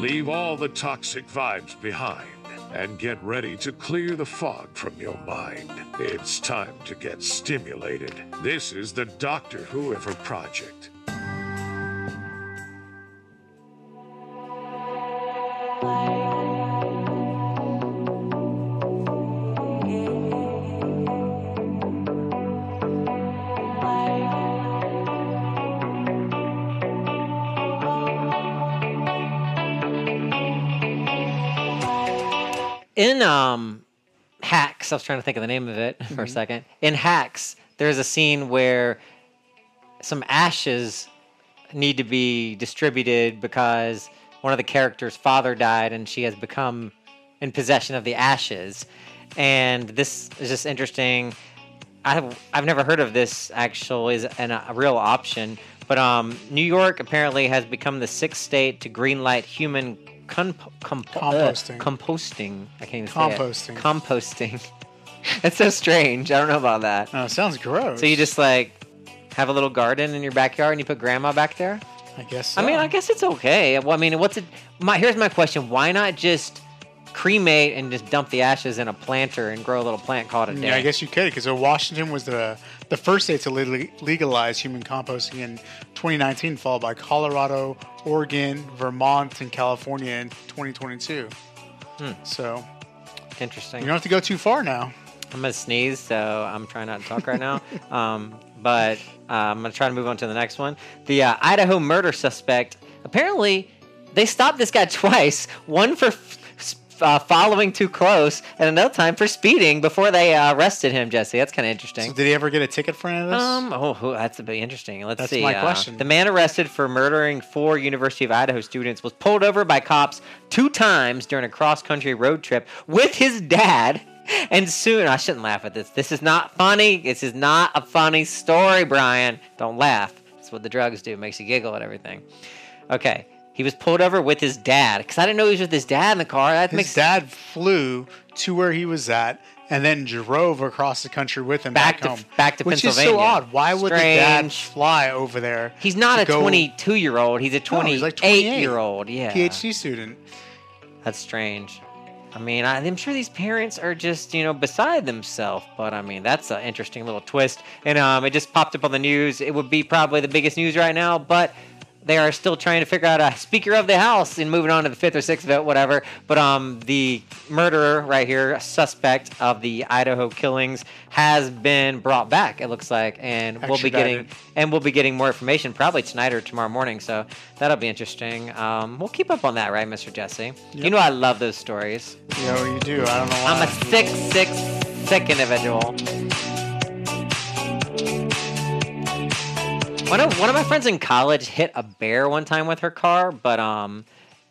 Leave all the toxic vibes behind and get ready to clear the fog from your mind. It's time to get stimulated. This is the Doctor Whoever Project. In um, Hacks, I was trying to think of the name of it for a Mhm. second. In Hacks, there's a scene where some ashes need to be distributed because one of the characters' father died and she has become in possession of the ashes. And this is just interesting. I've I've never heard of this actual is an, a real option, but um, New York apparently has become the sixth state to greenlight human comp- comp- uh, Composting. composting. I can't even say Composting. it. Composting. That's so strange. I don't know about that. Oh, it sounds gross. So you just like have a little garden in your backyard and you put grandma back there? I guess. I mean. I guess it's okay. Well, I mean, what's it? My here's my question: Why not just cremate and just dump the ashes in a planter and grow a little plant called a day? Yeah, I guess you could because Washington was the the first state to legalize human composting in 2019, followed by Colorado, Oregon, Vermont, and California in 2022. Hmm. So Interesting. you don't have to go too far now. I'm gonna sneeze, so I'm trying not to talk right now. um, but uh, I'm gonna try to move on to the next one. The uh, Idaho murder suspect. Apparently, they stopped this guy twice. One for f- uh, following too close, and another time for speeding before they uh, arrested him. Jesse, that's kind of interesting. So did he ever get a ticket for any of this? Um. Oh, who- that's a bit interesting. Let's That's see. my uh, question. The man arrested for murdering four University of Idaho students was pulled over by cops two times during a cross-country road trip with his dad. And soon, I shouldn't laugh at this. This is not funny. This is not a funny story, Brian. Don't laugh. That's what the drugs do. It makes you giggle at everything. Okay. He was pulled over with his dad because I didn't know he was with his dad in the car. That His makes dad flew to where he was at and then drove across the country with him back, Back to- home. back to which is so odd. Why would the dad fly over there? He's not a go- 22 year old. He's a No, 28 he's like 28. year old. Yeah. PhD student. That's strange. I mean, I, I'm sure these parents are just, you know, beside themselves. But I mean, that's an interesting little twist. And um, it just popped up on the news. It would be probably the biggest news right now. But they are still trying to figure out a Speaker of the House and moving on to the fifth or sixth vote, whatever. But um, the murderer right here, suspect of the Idaho killings, has been brought back. It looks like, and we'll be getting and we'll be getting more information probably tonight or tomorrow morning. So that'll be interesting. Um, we'll keep up on that, right, Mr. Jesse? You know I love those stories. Yo, you do. I don't know why. I'm a sick, sick, sick individual. One of one of my friends in college hit a bear one time with her car, but um,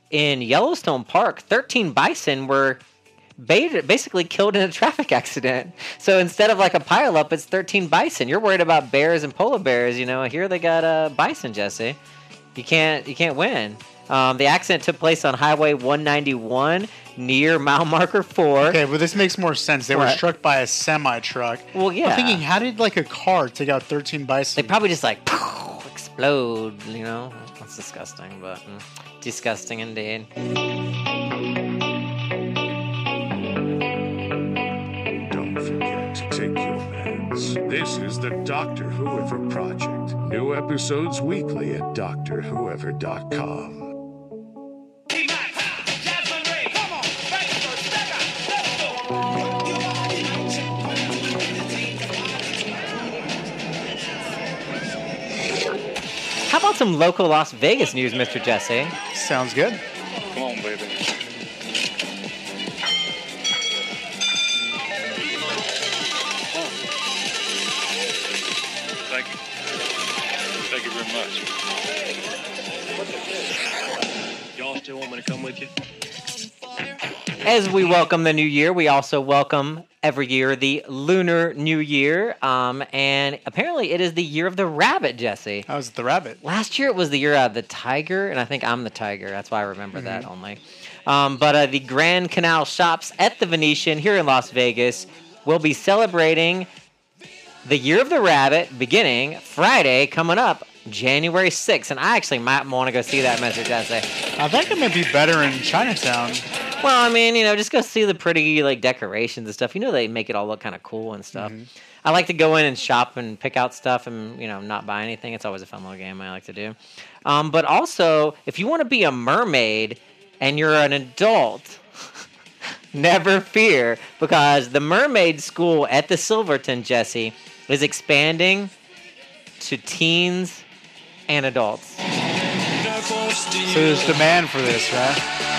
in Yellowstone Park, 13 bison were ba- basically killed in a traffic accident. So instead of like a pileup, it's 13 bison. You're worried about bears and polar bears, you know. Here they got a bison, Jesse. You can't you can't win. Um, the accident took place on Highway 191 near mile marker four. Okay, but this makes more sense. They were What? struck by a semi truck. Well, yeah. I'm thinking, how did like a car take out 13 bison? They probably just like explode, you know? That's disgusting, but mm, disgusting indeed. Don't forget to take your meds. This is the Doctor Whoever Project. New episodes weekly at drwhoever.com. How about some local Las Vegas news, Mr. Jesse? Sounds good. Come on, baby. Thank you. Thank you very much. Y'all still want me to come with you? As we welcome the new year, we also welcome every year the Lunar New Year. Um, and apparently it is the year of the rabbit, Jesse. How was the rabbit? Last year it was the year of the tiger, and I think I'm the tiger. That's why I remember that Mhm. only. Um, but uh, the Grand Canal Shops at the Venetian here in Las Vegas will be celebrating the year of the rabbit beginning Friday coming up January 6th. And I actually might want to go see that, Mr. Jesse. I think it might be better in Chinatown. Well, I mean, you know, just go see the pretty like decorations and stuff. You know, they make it all look kind of cool and stuff. I like to go in and shop and pick out stuff and you know not buy anything. It's always a fun little game I like to do. Um, but also, if you want to be a mermaid and you're an adult, never fear because the mermaid school at the Silverton, Jesse, is expanding to teens and adults. So there's demand for this, right?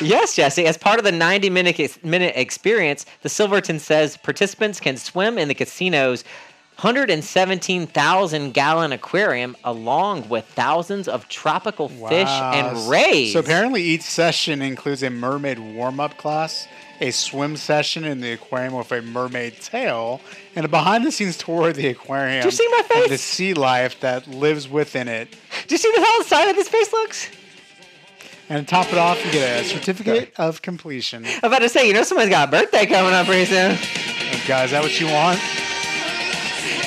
Yes, Jesse. As part of the 90 minute, ex- minute experience, the Silverton says participants can swim in the casino's 117,000 gallon aquarium along with thousands of tropical fish and rays. So apparently, each session includes a mermaid warm-up class, a swim session in the aquarium with a mermaid tail, and a behind-the-scenes tour of the aquarium. Do you see my face? And the sea life that lives within it. Do you see the how side of this face looks? And top it off, you get a certificate of completion. I'm about to say, you know, somebody's got a birthday coming up pretty soon. Oh, guys, is that what you want?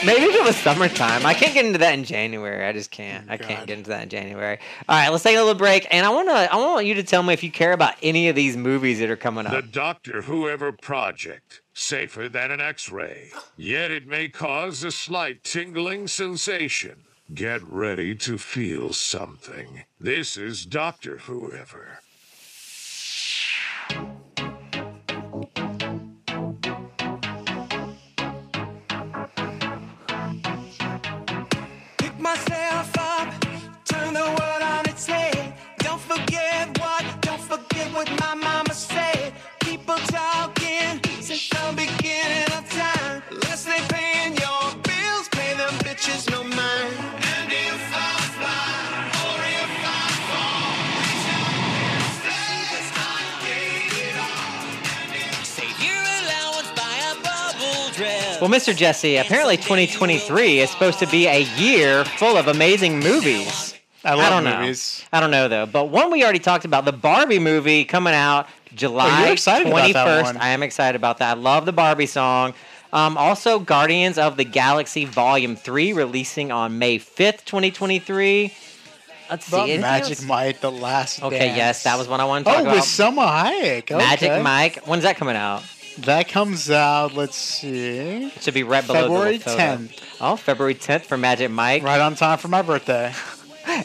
Maybe if it was summertime. I can't get into that in January. I just can't. Oh, I Oh, can't get into that in January. All right, let's take a little break, and I want to. I want you to tell me if you care about any of these movies that are coming up. The up. Doctor Whoever Project. Safer than an X ray. Yet it may cause a slight tingling sensation. Get ready to feel something. This is Doctor Whoever. Well, Mr. Jesse, apparently 2023 is supposed to be a year full of amazing movies. I love don't know. movies. I don't know though, but one we already talked about, the Barbie movie coming out July Oh, excited about 21st. that one. I am excited about that. I love the Barbie song. Um, also, Guardians of the Galaxy Volume 3 releasing on May 5th, 2023. Let's see. The Magic else? Mike, The Last Okay, Dance. yes, that was one I wanted to talk Oh, about. with Salma Hayek. Okay. Magic Mike. When's that coming out? That comes out, let's see. It should be right below February the little 10th. Oh, February 10th for Magic Mike. Right on time for my birthday.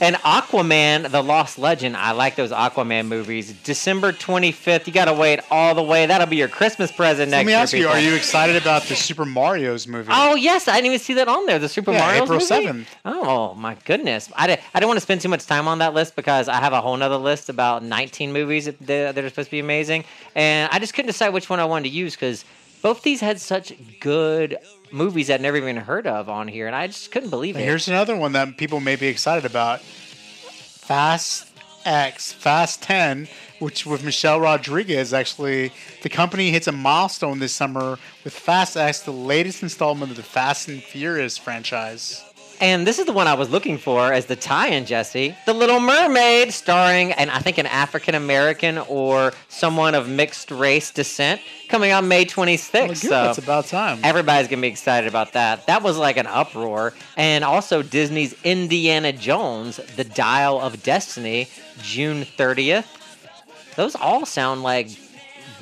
And Aquaman, The Lost Legend. I like those Aquaman movies. December 25th. You got to wait all the way. That'll be your Christmas present Let next me year. ask you. Are you excited about the Super Mario's movie? Oh yes, I didn't even see that on there. The Super Yeah, Mario April movie? 7th. Oh my goodness, I, di- I didn't want to spend too much time on that list because I have a whole nother list about 19 movies that, that are supposed to be amazing, and I just couldn't decide which one I wanted to use because both these had such good movies I'd never even heard of on here, and I just couldn't believe it. here's another one that people may be excited about: Fast X, Fast Ten, which with Michelle Rodriguez. Actually, the company hits a milestone this summer with Fast X, the latest installment of the Fast and Furious franchise. And this is the one I was looking for as the tie-in, Jesse. The Little Mermaid, starring, and I think an African American or someone of mixed race descent, coming on May 26th. Well, good, so it's about time. Everybody's gonna be excited about that. That was like an uproar. And also Disney's Indiana Jones, The Dial of Destiny, June 30th. Those all sound like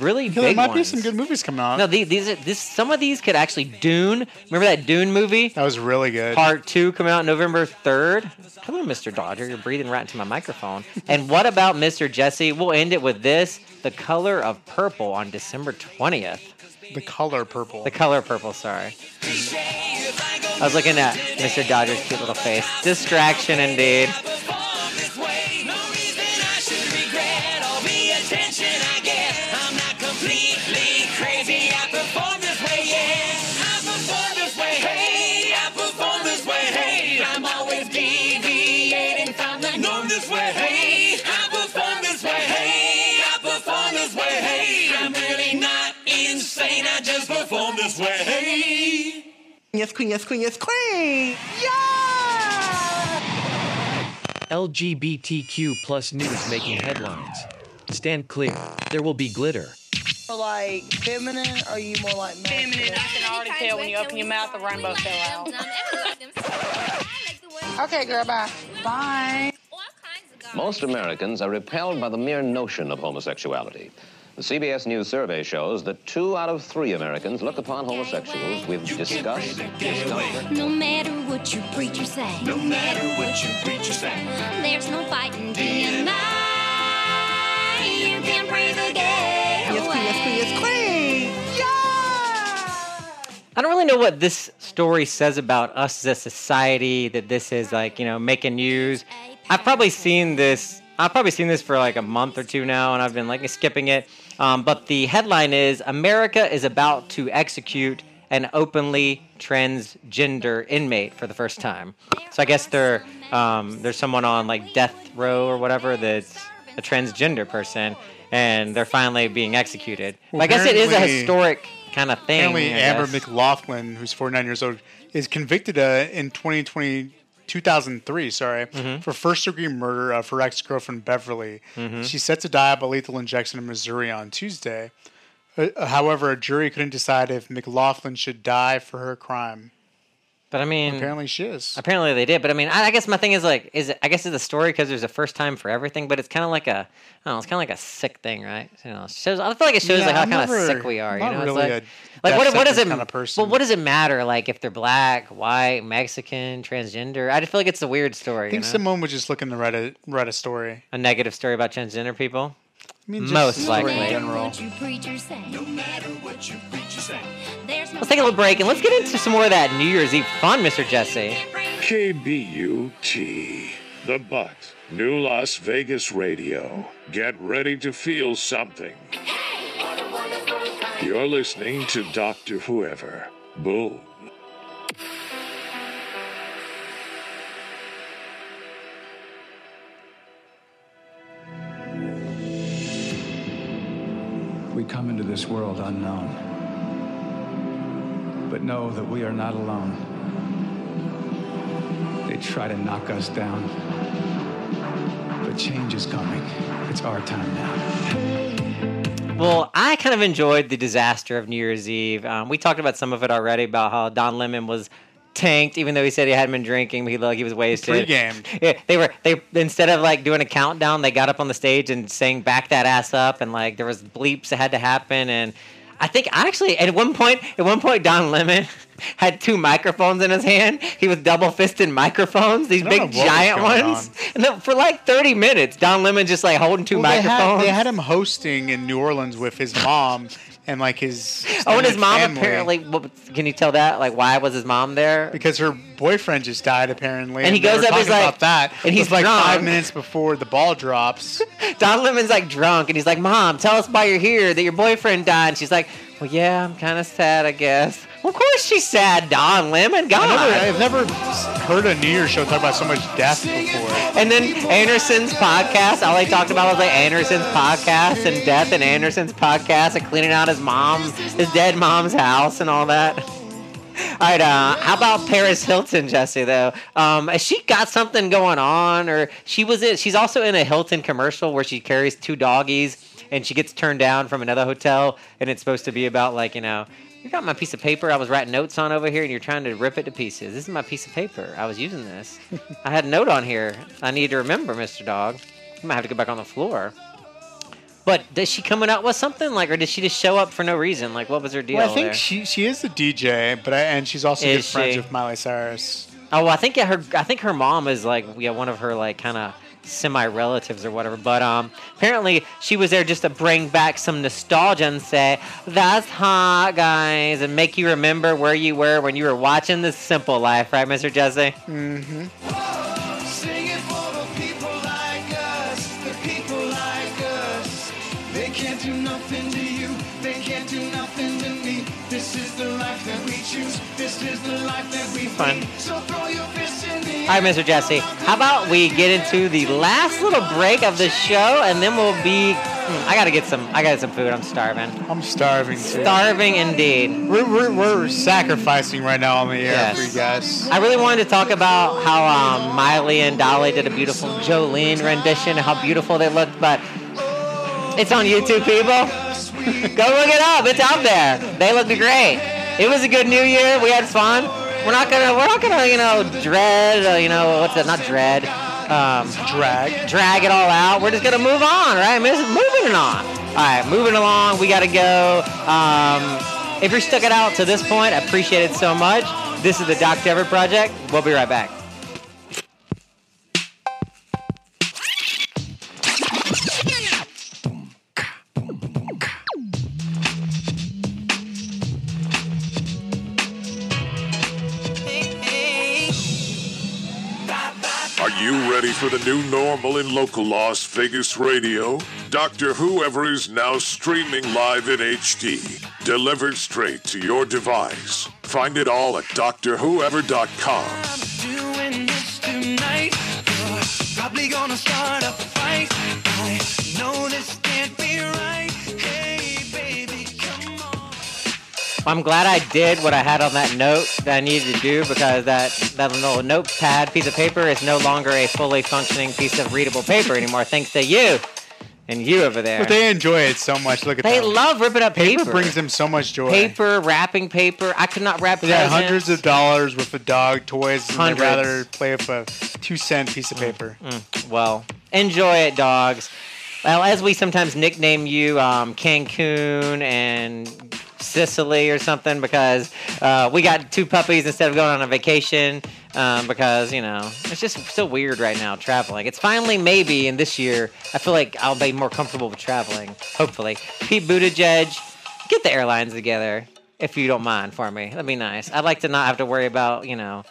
really big there might ones. be some good movies coming out. No, these, these are this. Some of these could actually Dune. Remember that Dune movie? That was really good. Part two coming out November third. Hello, Mr. Dodger. You're breathing right into my microphone. and what about Mr. Jesse? We'll end it with this: The Color of Purple on December twentieth. The color purple. The color purple. Sorry. I was looking at Mr. Dodger's cute little face. Distraction indeed. I perform this way. Yes, queen, yes, queen, yes, queen. Yeah! LGBTQ plus news making headlines. Stand clear. There will be glitter. More like feminine, or are you more like masculine? Feminine, I can already tell when you open your mouth, the rainbow fell out. Okay, girl, bye. Bye. Most Americans are repelled by the mere notion of homosexuality. The CBS News survey shows that two out of three Americans look upon homosexuals with disgust, discomfort, No matter what your preacher say, no matter what your preacher say, there's no fighting tonight. You can breathe the gay Yes, queen, yes, queen, yes, queen. I don't really know what this story says about us as a society. That this is like you know making news. I've probably seen this. I've probably seen this for like a month or two now, and I've been like skipping it. Um, but the headline is America is about to execute an openly transgender inmate for the first time. So I guess there, um, there's someone on like death row or whatever that's a transgender person, and they're finally being executed. Well, I guess it is a historic kind of thing. Apparently, Amber. McLaughlin, who's 49 years old, is convicted uh, in 2020, 2003, sorry, Mm-hmm. for first degree murder of her ex girlfriend Beverly. Mhm. She's set to die by lethal injection in Missouri on Tuesday. Uh, however, a jury couldn't decide if McLaughlin should die for her crime. But I mean, apparently she is. Apparently they did, but I mean, I, I guess my thing is like, is it? I guess it's a story because there's a first time for everything, but it's kind of like a, I don't know, it's kind of like a sick thing, right? You know, shows. I feel like it shows Yeah, like how kind of sick we are. You know, really it's like, like what, what does it? sentence kinda person. Well, what does it matter? Like if they're black, white, Mexican, transgender? I just feel like it's a weird story. I think you know? someone was just looking to write a write a story. a negative story about transgender people. I mean, just most likely. in general. What you preacher say, no matter what you preacher say, there's no Let's take a little break and let's get into some more of that New Year's Eve fun, Mr. Jesse. KBUT, The Butt, New Las Vegas Radio. Get ready to feel something. You're listening to Dr. Whoever. Boom. We come into this world unknown. But know that we are not alone. They try to knock us down. But change is coming. It's our time now. Well, I kind of enjoyed the disaster of New Year's Eve. Um, we talked about some of it already about how Don Lemon was tanked, even though he said he hadn't been drinking. But he looked like he was wasted. Pre-gamed. Yeah, they were they instead of like doing a countdown, they got up on the stage and sang "Back That Ass Up," and like there was bleeps that had to happen, and I think actually at one point, at one point, Don Lemon had two microphones in his hand. He was double fisted microphones, these big know what was giant ones. And then for like thirty minutes, Don Lemon just like holding two Well, they, had, microphones. they had him hosting in New Orleans with his mom and like his. oh, and his mom family. apparently. What, can you tell that? Like, why was his mom there? because her boyfriend just died apparently, And he goes up, he's like- that, and he's like drunk. five minutes before the ball drops. Don Lemon's like drunk, and he's like, "Mom, tell us why you're here. That your boyfriend died." And she's like, "Well, yeah, I'm kind of sad, I guess." Of course she's sad, Don Lemon. God. I never, I've never heard a New Year's show talk about so much death before. And then Anderson's podcast, all they talked about was like Anderson's podcast and death and Anderson's podcast and cleaning out his mom, his dead mom's house and all that. All right, uh, how about Paris Hilton, Jesse? Though, um, has she got something going on, or she was in? She's also in a Hilton commercial where she carries two doggies, and she gets turned down from another hotel, and it's supposed to be about like you know, you got my piece of paper I was writing notes on over here, and you're trying to rip it to pieces. This is my piece of paper. I was using this. I had a note on here. I need to remember, Mister Dog. I might have to go back on the floor. But does she coming out with something like, or did she just show up for no reason? Like, what was her deal? Well, I think there? she she is a DJ, but I, and she's also Is good friends with Miley Cyrus. Oh, well, I think her. I think her mom is like yeah, one of her like kind of semi relatives or whatever. But um, apparently she was there just to bring back some nostalgia and say that's hot, guys, and make you remember where you were when you were watching The Simple Life, right, Mr. Jesse? Mm-hmm. Can't do nothing to you, they can't do nothing to me. This is the life that we choose, this is the life that we Fine. lead. So throw your fists in the All right, Mr. Jesse. How about we get into the last little break of the show, and then we'll be. Hmm, I gotta get some. I gotta get some food. I'm starving. I'm starving too. Starving indeed. We're, we're, we're sacrificing right now on the air Yes. for you guys. I really wanted to talk about how um, Miley and Dolly did a beautiful Jolene rendition, how beautiful they looked, but it's on YouTube, people. Go look it up. It's out there. They looked great. It was a good New Year. We had fun. We're not gonna. We're not gonna. You know, dread. Uh, you know, what's that? Not dread. Um, drag. Drag it all out. We're just gonna move on, right? I mean, moving on. All right, moving along. We gotta go. Um, if you're stuck it out to this point, I appreciate it so much. This is the Doctor Whoever Project. We'll be right back. The new normal in local Las Vegas radio? Doctor Whoever is now streaming live in HD, delivered straight to your device. Find it all at drwhoever.com. I'm glad I did what I had on that note that I needed to do because that, that little notepad piece of paper is no longer a fully functioning piece of readable paper anymore, thanks to you and you over there. But they enjoy it so much. Look at that. They them. love ripping up paper. paper. brings them so much joy. paper, wrapping paper. I could not wrap presents. hundreds of dollars worth of dog toys, and Hundreds. they'd rather play with a two cent piece of paper. Mm, well, enjoy it, dogs. Well, as we sometimes nickname you, um, Cancun and Sicily or something, because uh, we got two puppies instead of going on a vacation. Um, because you know it's just so weird right now traveling. It's finally maybe in this year. I feel like I'll be more comfortable with traveling. Hopefully, Pete Buttigieg, get the airlines together if you don't mind for me. That'd be nice. I'd like to not have to worry about you know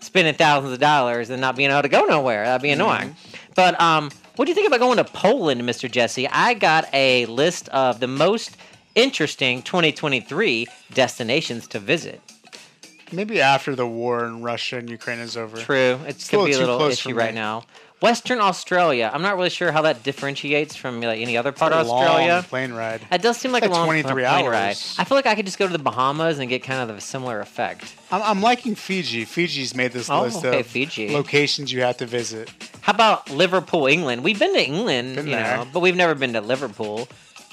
spending thousands of dollars and not being able to go nowhere. That'd be annoying. But um, what do you think about going to Poland, Mr. Jesse? I got a list of the most interesting 2023 destinations to visit. Maybe after the war in Russia and Ukraine is over. True, it could be a little close issue right now. Western Australia. I'm not really sure how that differentiates from like any other part of Australia. long plane ride. It does seem like Like a long 23 plane ride. I feel like I could just go to the Bahamas and get kind of a similar effect. I'm, I'm liking Fiji. Fiji's made this Oh, list okay, of Fiji. locations you have to visit. How about Liverpool, England? We've been to England, Been you there. know, but we've never been to Liverpool.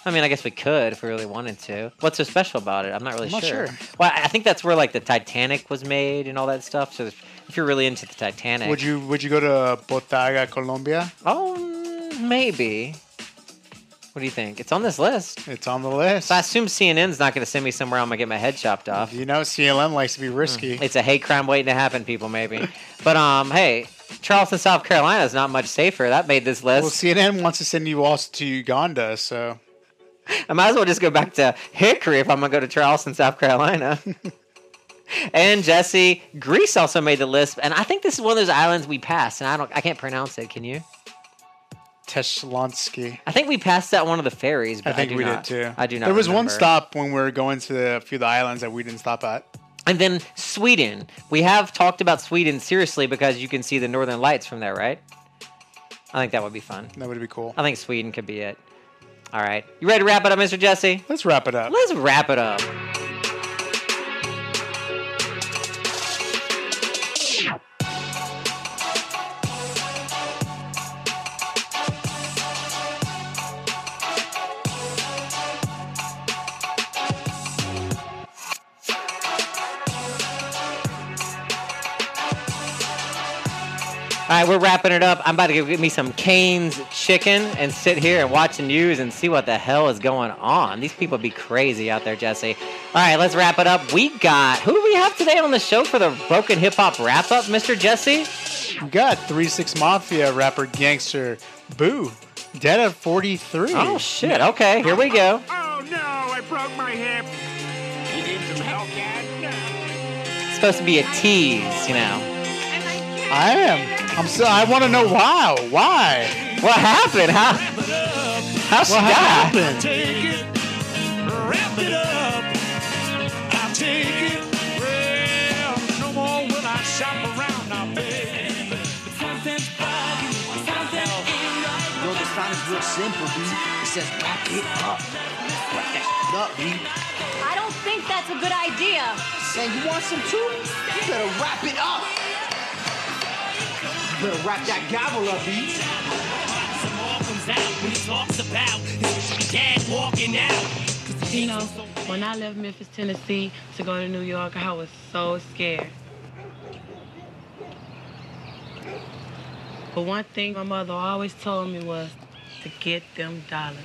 I mean, I guess we could if we really wanted to. What's so special about it? I'm not really I'm not sure. sure. Well, I think that's where like the Titanic was made and all that stuff. So if you're really into the Titanic, Would you Would you go to Botaga, Colombia? Oh, mm, maybe. What do you think? It's on this list. It's on the list. So I assume CNN's not going to send me somewhere I'm going to get my head chopped off. You know, CLM likes to be risky. It's a hate crime waiting to happen, people, maybe. but, um, hey, Charleston, South Carolina is not much safer. That made this list. Well, CNN wants to send you also to Uganda, so I might as well just go back to Hickory if I'm going to go to Charleston, South Carolina. and Jesse, Greece also made the list. And I think this is one of those islands we passed, and I don't, I can't pronounce it. Can you? Teshlonsky. I think we passed that one of the ferries. But I think do we not- did too. I do not. There was one stop when we were going to a few of the islands that we didn't stop at. And then Sweden. We have talked about Sweden seriously because you can see the northern lights from there, right? I think that would be fun. That would be cool. I think Sweden could be it. All right. You ready to wrap it up, Mr. Jesse? Let's wrap it up. Let's wrap it up. All right, we're wrapping it up. I'm about to go get me some Cane's chicken and sit here and watch the news and see what the hell is going on. These people be crazy out there, Jesse. All right, let's wrap it up. We got who do we have today on the show for the Broken Hip Hop wrap up, Mr. Jesse? We got Three Six Mafia rapper Gangsta Boo, dead at 43. Oh shit. Okay, here we go. Oh no, I broke my hip. You need some help, Dad? It's supposed to be a tease, you know. I am. I'm so. I want to know why. Why? What happened? How? How's What that? happened? Take it, wrap it up. I take it, well, no more will I shop around now, baby. Something's bugging, something ain't right. Yo, the sign is real simple, B. It says wrap it up. Wrap that shit up, B. I don't think that's a good idea. Saying you want some too? You better wrap it up. You better wrap that gavel up, B. comes out when he talks about his dad walking out. You know, when I left Memphis, Tennessee to go to New York, I was so scared. But one thing my mother always told me was to get them dollars.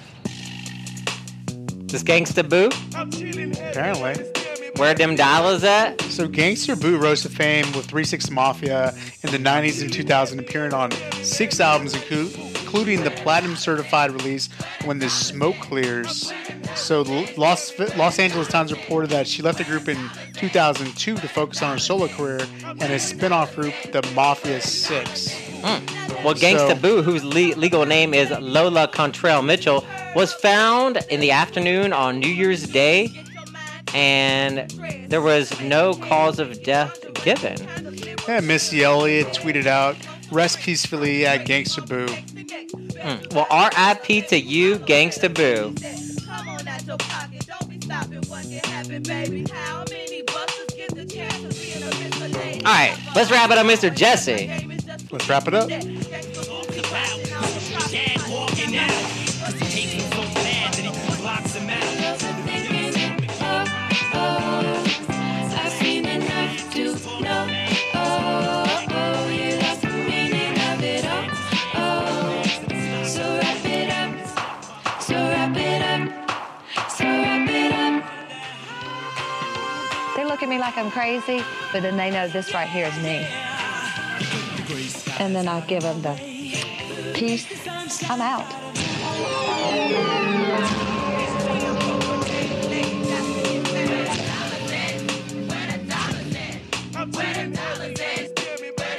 This Gangsta Boo? Apparently. Where them dollars at? So Gangsta Boo rose to fame with 3 6 Mafia in the 90s and 2000, appearing on six albums, including the platinum certified release When the Smoke Clears. So Los, Los Angeles Times reported that she left the group in 2002 to focus on her solo career and a spin off group, the Mafia 6. Hmm. Well, Gangsta So- Boo, whose le- legal name is Lola Chantrelle Mitchell, was found in the afternoon on New Year's Day, and there was no cause of death given. Yeah, Missy Elliott tweeted out, Rest peacefully at Gangsta Boo. Mm. Well, RIP to you, Gangsta Boo. All right, let's wrap it up, Mr. Jesse. Let's wrap it up. Look at me like I'm crazy, but then they know this right here is me. And then I give them the peace. I'm out.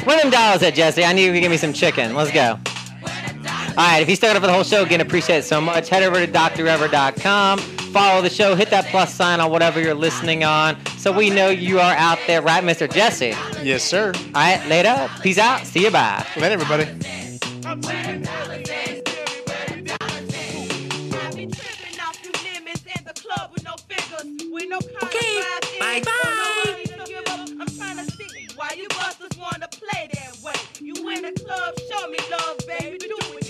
Where them dollars at, Jesse? I need you to give me some chicken. Let's go. All right, if you stuck up for the whole show, again, appreciate it so much. Head over to drever.com. Follow the show. Hit that plus sign on whatever you're listening on so we know you are out there, right, Mr. Jesse? Yes, sir. All right, later. Peace out. See you. Bye. Later, everybody. okay. Bye bye. Why you wanna play that way. You in the club, show me love, baby, do it.